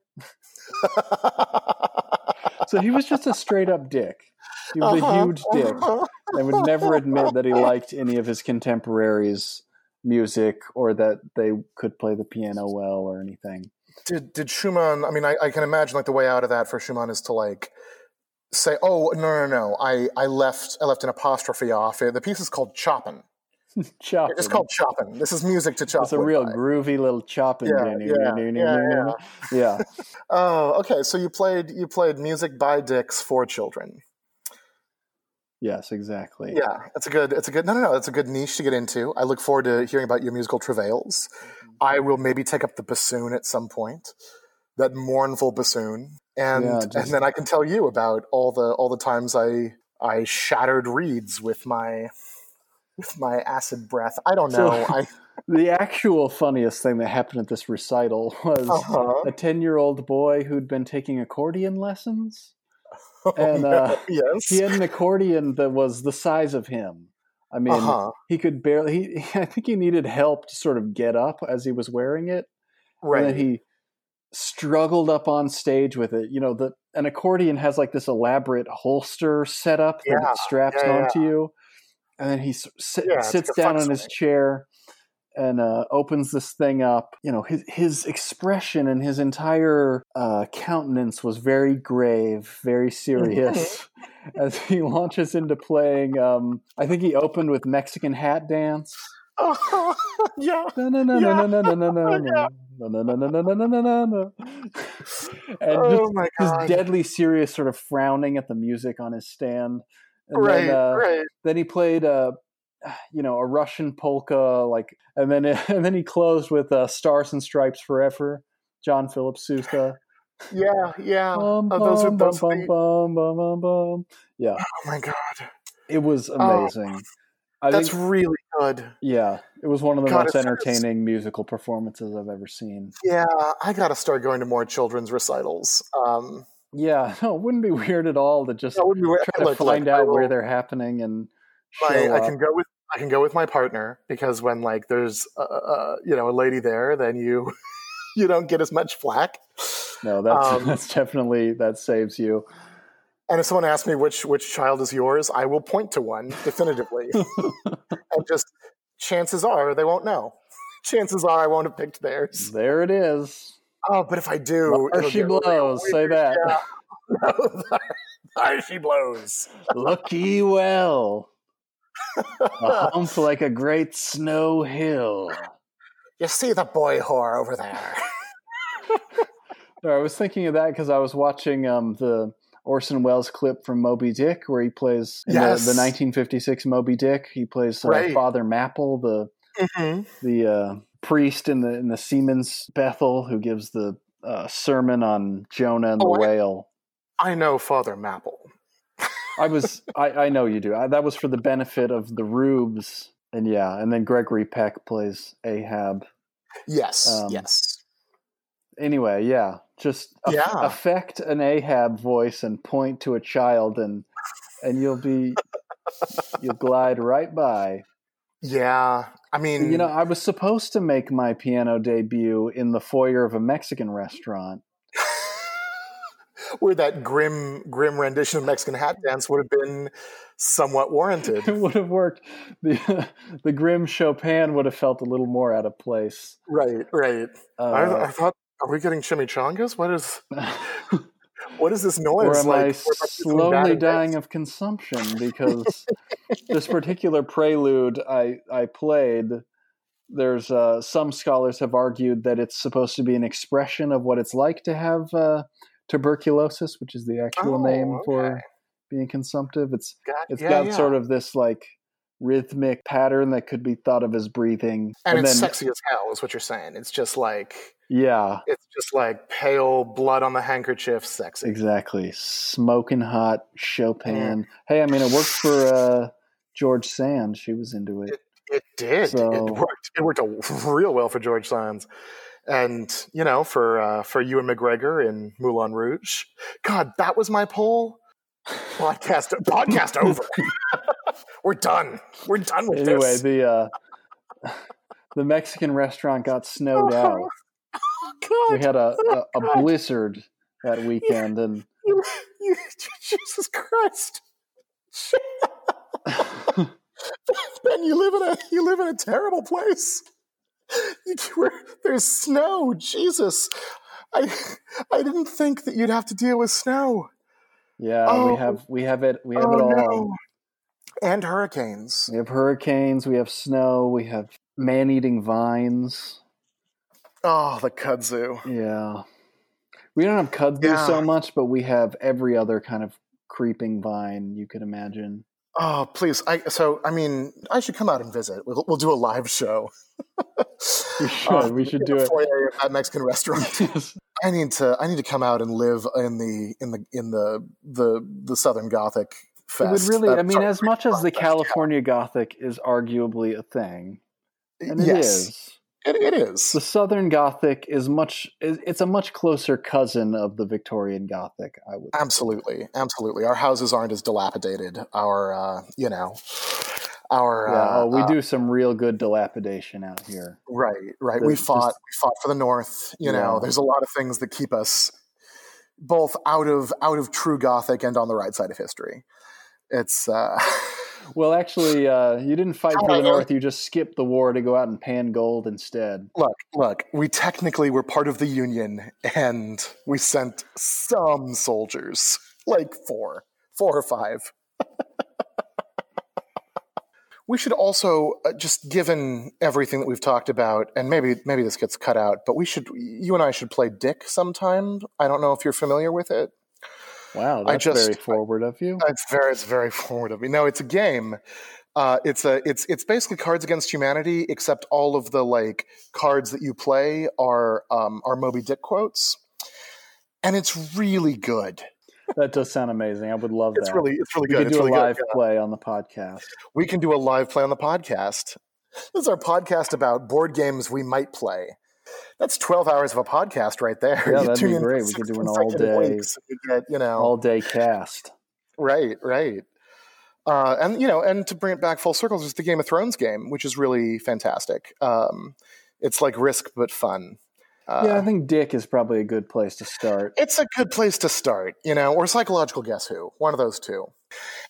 so he was just a straight up dick he was a Uh-huh, huge dick uh-huh. and would never admit that he liked any of his contemporaries music or that they could play the piano well or anything Did did Schumann? I mean, I, I can imagine like the way out of that for Schumann is to like say, "Oh no, no, no! I, I left I left an apostrophe off. The piece is called Chopin. Chopin. It's called Chopin. This is music to chop. It's a real by." groovy little chopping. Yeah, yeah, yeah, yeah. Oh, okay. So you played you played music by dicks for children. Yes, exactly. Yeah, it's a good. It's a good. No, no, no. it's a good niche to get into. I look forward to hearing about your musical travails. I will maybe take up the bassoon at some point, that mournful bassoon, and Yeah, just- and then I can tell you about all the all the times I I shattered reeds with my with my acid breath. I don't So- know. I The actual funniest thing that happened at this recital was uh-huh. a 10 year old boy who'd been taking accordion lessons. Oh, and, uh, yes, He had an accordion that was the size of him. I mean, uh-huh. he could barely, he, I think he needed help to sort of get up as he was wearing it. right. And then he struggled up on stage with it. You know, the an accordion has like this elaborate holster setup that Yeah, straps yeah, onto you, and then he s- Yeah, sits down on his chair and uh, opens this thing up. You know, his his expression and his entire uh, countenance was very grave, very serious as he launches into playing. Um, I think he opened with Mexican Hat Dance. Oh yeah. And just his deadly serious sort of frowning at the music on his stand. And right, then, uh, right. Then he played uh, you know, a Russian polka, like, and then and then he closed with uh, "Stars and Stripes Forever," John Philip Sousa. Yeah, yeah. Bum, Oh, those are those. bum, bum, bum, bum, bum. Yeah, oh my god, it was amazing. I that's think, really good. yeah, it was one of the God, most it's- entertaining musical performances I've ever seen. Yeah, I gotta start going to more children's recitals. Um, Yeah, no, it wouldn't be weird at all to just that would be weird. try to Look, look, find I out where they're happening and my, I can go with I can go with my partner because when like there's uh, uh, you know a lady there, then you you don't get as much flack. No, that's um, that's definitely that saves you. And if someone asks me which which child is yours, I will point to one definitively, and just chances are they won't know. Chances are I won't have picked theirs. there it is. Oh, but if I do, There she blows. Say that. Yeah. there she blows. Look ye well. A hump like a great snow hill. You see the boy whore over there. I was thinking of that because I was watching um, the Orson Welles clip from Moby Dick, where he plays Yes. the, the 1956 Moby Dick. He plays uh, Right. Father Mapple, the Mhm. the uh, priest in the in the Seamen's Bethel, who gives the uh, sermon on Jonah and the Oh, I- whale. I know Father Mapple. I was, I, I know you do. I, that was for the benefit of the Rubes, and yeah, and then Gregory Peck plays Ahab. Yes, Um, yes. Anyway, yeah, just aff- Yeah. affect an Ahab voice and point to a child, and and you'll be you'll glide right by. Yeah, I mean, You know, I was supposed to make my piano debut in the foyer of a Mexican restaurant. Where that grim, grim rendition of Mexican hat dance would have been somewhat warranted. It would have worked. The the grim Chopin would have felt a little more out of place. right, right. I, Uh, I thought, are we getting chimichangas? What is, what is this noise? or am like, I we're about to do something slowly dying of consumption because this particular prelude I I played? There's uh, some scholars have argued that it's supposed to be an expression of what it's like to have uh, tuberculosis, which is the actual Oh, name okay. for being consumptive. It's Got- it's yeah, got yeah. sort of this like rhythmic pattern that could be thought of as breathing, and, it's then sexy as hell, is what you're saying. It's just like, yeah, it's just like pale blood on the handkerchief, sexy. Exactly. Smoking hot Chopin. Hey, I mean, it worked for uh, George Sand. She was into it. It did. So- It worked. It worked real well for George Sands, and you know, for uh, for Ewan McGregor in Moulin Rouge. God, that was my poll. Podcast. podcast over. We're done. We're done with Anyway, this. Anyway, the uh, the Mexican restaurant got snowed out. God, We had a, a, a blizzard that weekend, and you, you, Jesus Christ. Ben, you live in a you live in a terrible place. There's snow. Jesus, I I didn't think that you'd have to deal with snow. yeah, Oh. we have we have it we have oh it all. no! And hurricanes. We have hurricanes, we have snow, we have man-eating vines. Oh, the kudzu. Yeah, we don't have kudzu Yeah. so much, but we have every other kind of creeping vine you could imagine. Oh, please. I so I mean, I should come out and visit. We'll, we'll do a live show. We should. we should do it. At Mexican restaurant. I need to. I need to come out and live in the in the in the the the Southern Gothic It would fest. really, I mean, as much as the fest. California Gothic is arguably a thing, and it yes, is, It, it is. the Southern Gothic is much. It's a much closer cousin of the Victorian Gothic. I would. Absolutely, absolutely. Our houses aren't as dilapidated. Our, uh, you know, our. Yeah, uh, oh, we uh, do some real good dilapidation out here. Right, right. The- we just- fought. we fought for the North. You know, there's a lot of things that keep us both out of out of true Gothic and on the right side of history. It's. Uh, Well, actually, uh, you didn't fight for the North. You just skipped the war to go out and pan gold instead. look, look. We technically were part of the Union, and we sent some soldiers, like four, four or five. we should also uh, just given everything that we've talked about and maybe maybe this gets cut out but we should you and i should play dick sometime i don't know if you're familiar with it wow that's just, very forward of you it's very it's very forward of me no it's a game uh, it's a it's it's basically Cards Against Humanity, except all of the like cards that you play are um, are Moby Dick quotes, and it's really good that does sound amazing. I would love it's that. Really, it's really we good. We can do really a live good. play on the podcast. We can do a live play on the podcast. This is our podcast about board games we might play. That's twelve hours of a podcast right there. Yeah, you that'd be great. We could do an all day, get, you know, all day cast. Right, right. Uh, and you know, and to bring it back full circles is the Game of Thrones game, which is really fantastic. Um, it's like Risk but fun. Uh, yeah, I think Dick is probably a good place to start. It's a good place to start, you know, or psychological guess who, one of those two.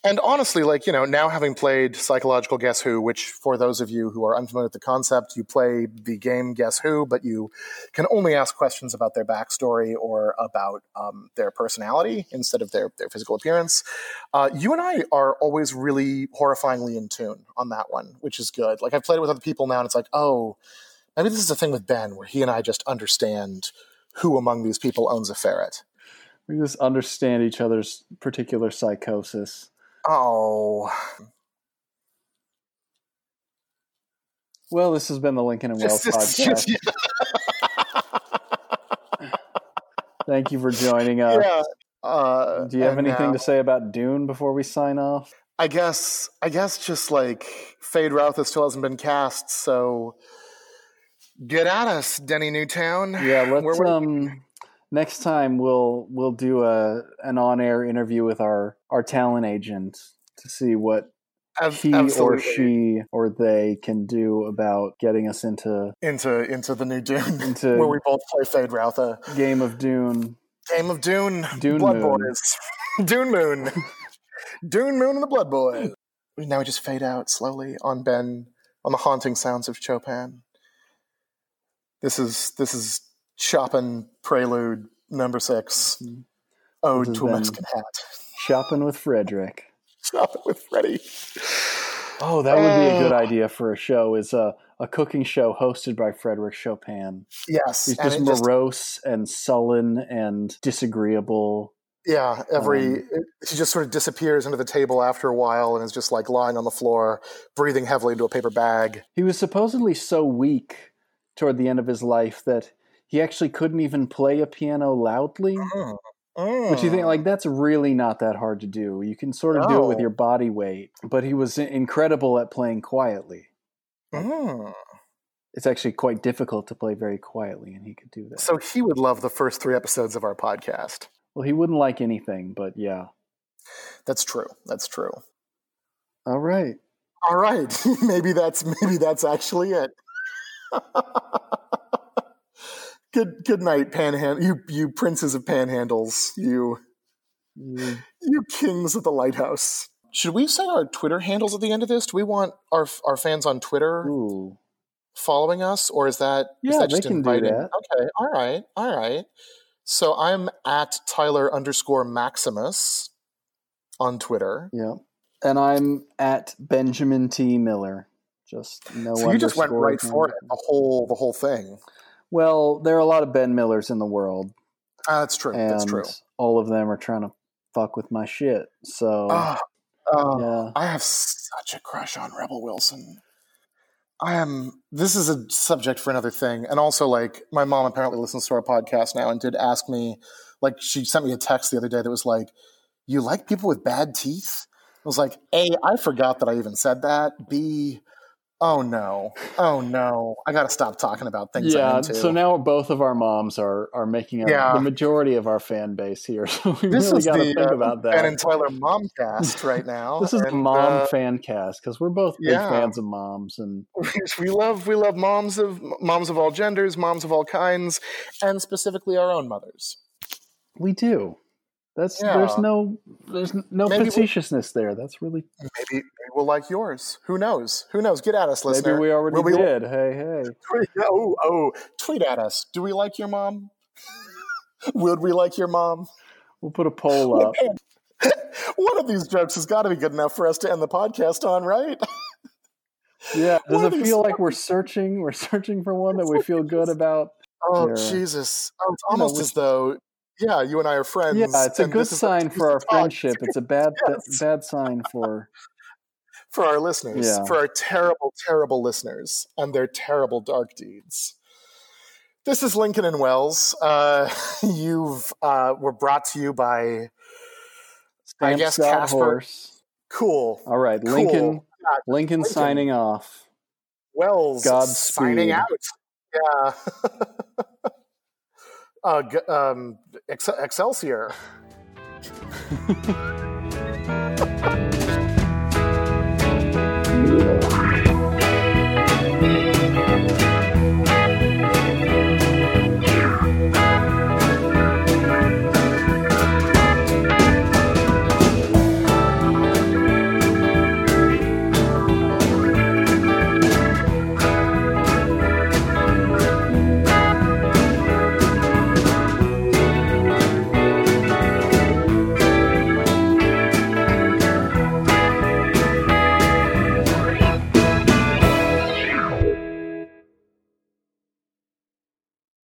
And honestly, like, you know, now having played psychological guess who, which for those of you who are unfamiliar with the concept, you play the game guess who, but you can only ask questions about their backstory or about um, their personality instead of their, their physical appearance. Uh, you and I are always really horrifyingly in tune on that one, which is good. Like, I've played it with other people now, and it's like, oh, maybe this is the thing with Ben where he and I just understand who among these people owns a ferret. We just understand each other's particular psychosis. Oh. Well, this has been the Lincoln and Welles podcast. Thank you for joining us. Yeah. Uh, Do you have anything now, to say about Dune before we sign off? I guess I guess just like Feyd-Rautha still hasn't been cast, so Get at us, Denny Newtown. Yeah, let's um next time we'll we'll do a an on-air interview with our our talent agent to see what he Absolutely. or she or they can do about getting us into into into the new Dune into where we both play Feyd-Rautha. Game of Dune. Game of Dune. Dune Blood Moon. Boys. Dune Moon. Dune Moon and the Blood Boys. Now we just fade out slowly on Ben on the haunting sounds of Chopin. This is this is Chopin Prelude number 6 mm-hmm. Ode to a Mexican hat. Shopping with Frederick. Shopping with Freddie. Oh, that would be a good uh, idea for a show. Is a a cooking show hosted by Frederick Chopin. Yes, he's just morose just, and sullen and disagreeable. Yeah, every um, he just sort of disappears under the table after a while and is just like lying on the floor, breathing heavily into a paper bag. He was supposedly so weak toward the end of his life that he actually couldn't even play a piano loudly. Mm. Mm. Which you think like that's really not that hard to do. You can sort of do it with your body weight, but he was incredible at playing quietly. Mm. It's actually quite difficult to play very quietly, and he could do that. So he would love the first three episodes of our podcast. Well, he wouldn't like anything, but yeah, that's true. That's true. All right. All right. maybe that's maybe that's actually it. good good night, panhandle. You you princes of panhandles. You mm. you kings of the lighthouse. Should we say our Twitter handles at the end of this? Do we want our our fans on Twitter Ooh. following us, or is that yeah is that just they can inviting? do that? Okay, all right, all right. So I'm at Tyler underscore Maximus on Twitter. Yeah, and I'm at Benjamin T Miller. Just no. So you just went right for it. The whole the whole thing. Well, there are a lot of Ben Millers in the world. Uh, that's true. that's true. All of them are trying to fuck with my shit. So uh, uh, yeah. I have such a crush on Rebel Wilson. I am. This is a subject for another thing, and also like my mom apparently listens to our podcast now and did ask me, like she sent me a text the other day that was like, "You like people with bad teeth?" I was like, "A, I forgot that I even said that. B, Oh no! Oh no! I got to stop talking about things. Yeah. So now both of our moms are are making yeah. the majority of our fan base here. So we this really got to think uh, about that. Ben and Tyler momcast right now. this is and, the mom uh, fan cast because we're both big yeah. fans of moms, and we love we love moms of moms of all genders, moms of all kinds, and specifically our own mothers. We do. That's yeah. there's no there's no maybe facetiousness we'll, there. That's really maybe, maybe we'll like yours. Who knows? Who knows? Get at us, listener. Maybe we already we, did. hey, hey. Tweet, oh, oh, tweet at us. Do we like your mom? Would we like your mom? We'll put a poll up. One of these jokes has got to be good enough for us to end the podcast on, right? Yeah. Does it feel like we're searching? We're searching for one that we feel good about. Oh They're- Jesus! Oh, it's you know, almost as though, yeah, you and I are friends. Yeah, it's a good sign for our friendship. It's a bad Yes. bad sign for for our listeners, Yeah. for our terrible, terrible listeners and their terrible dark deeds. This is Lincoln and Welles. Uh, you've uh, were brought to you by I guess Casper- horse. Cool All right, Cool. Lincoln. Lincoln Lincoln. signing off. Welles. Godspeed. signing out. Yeah uh, um, Ex- Excelsior.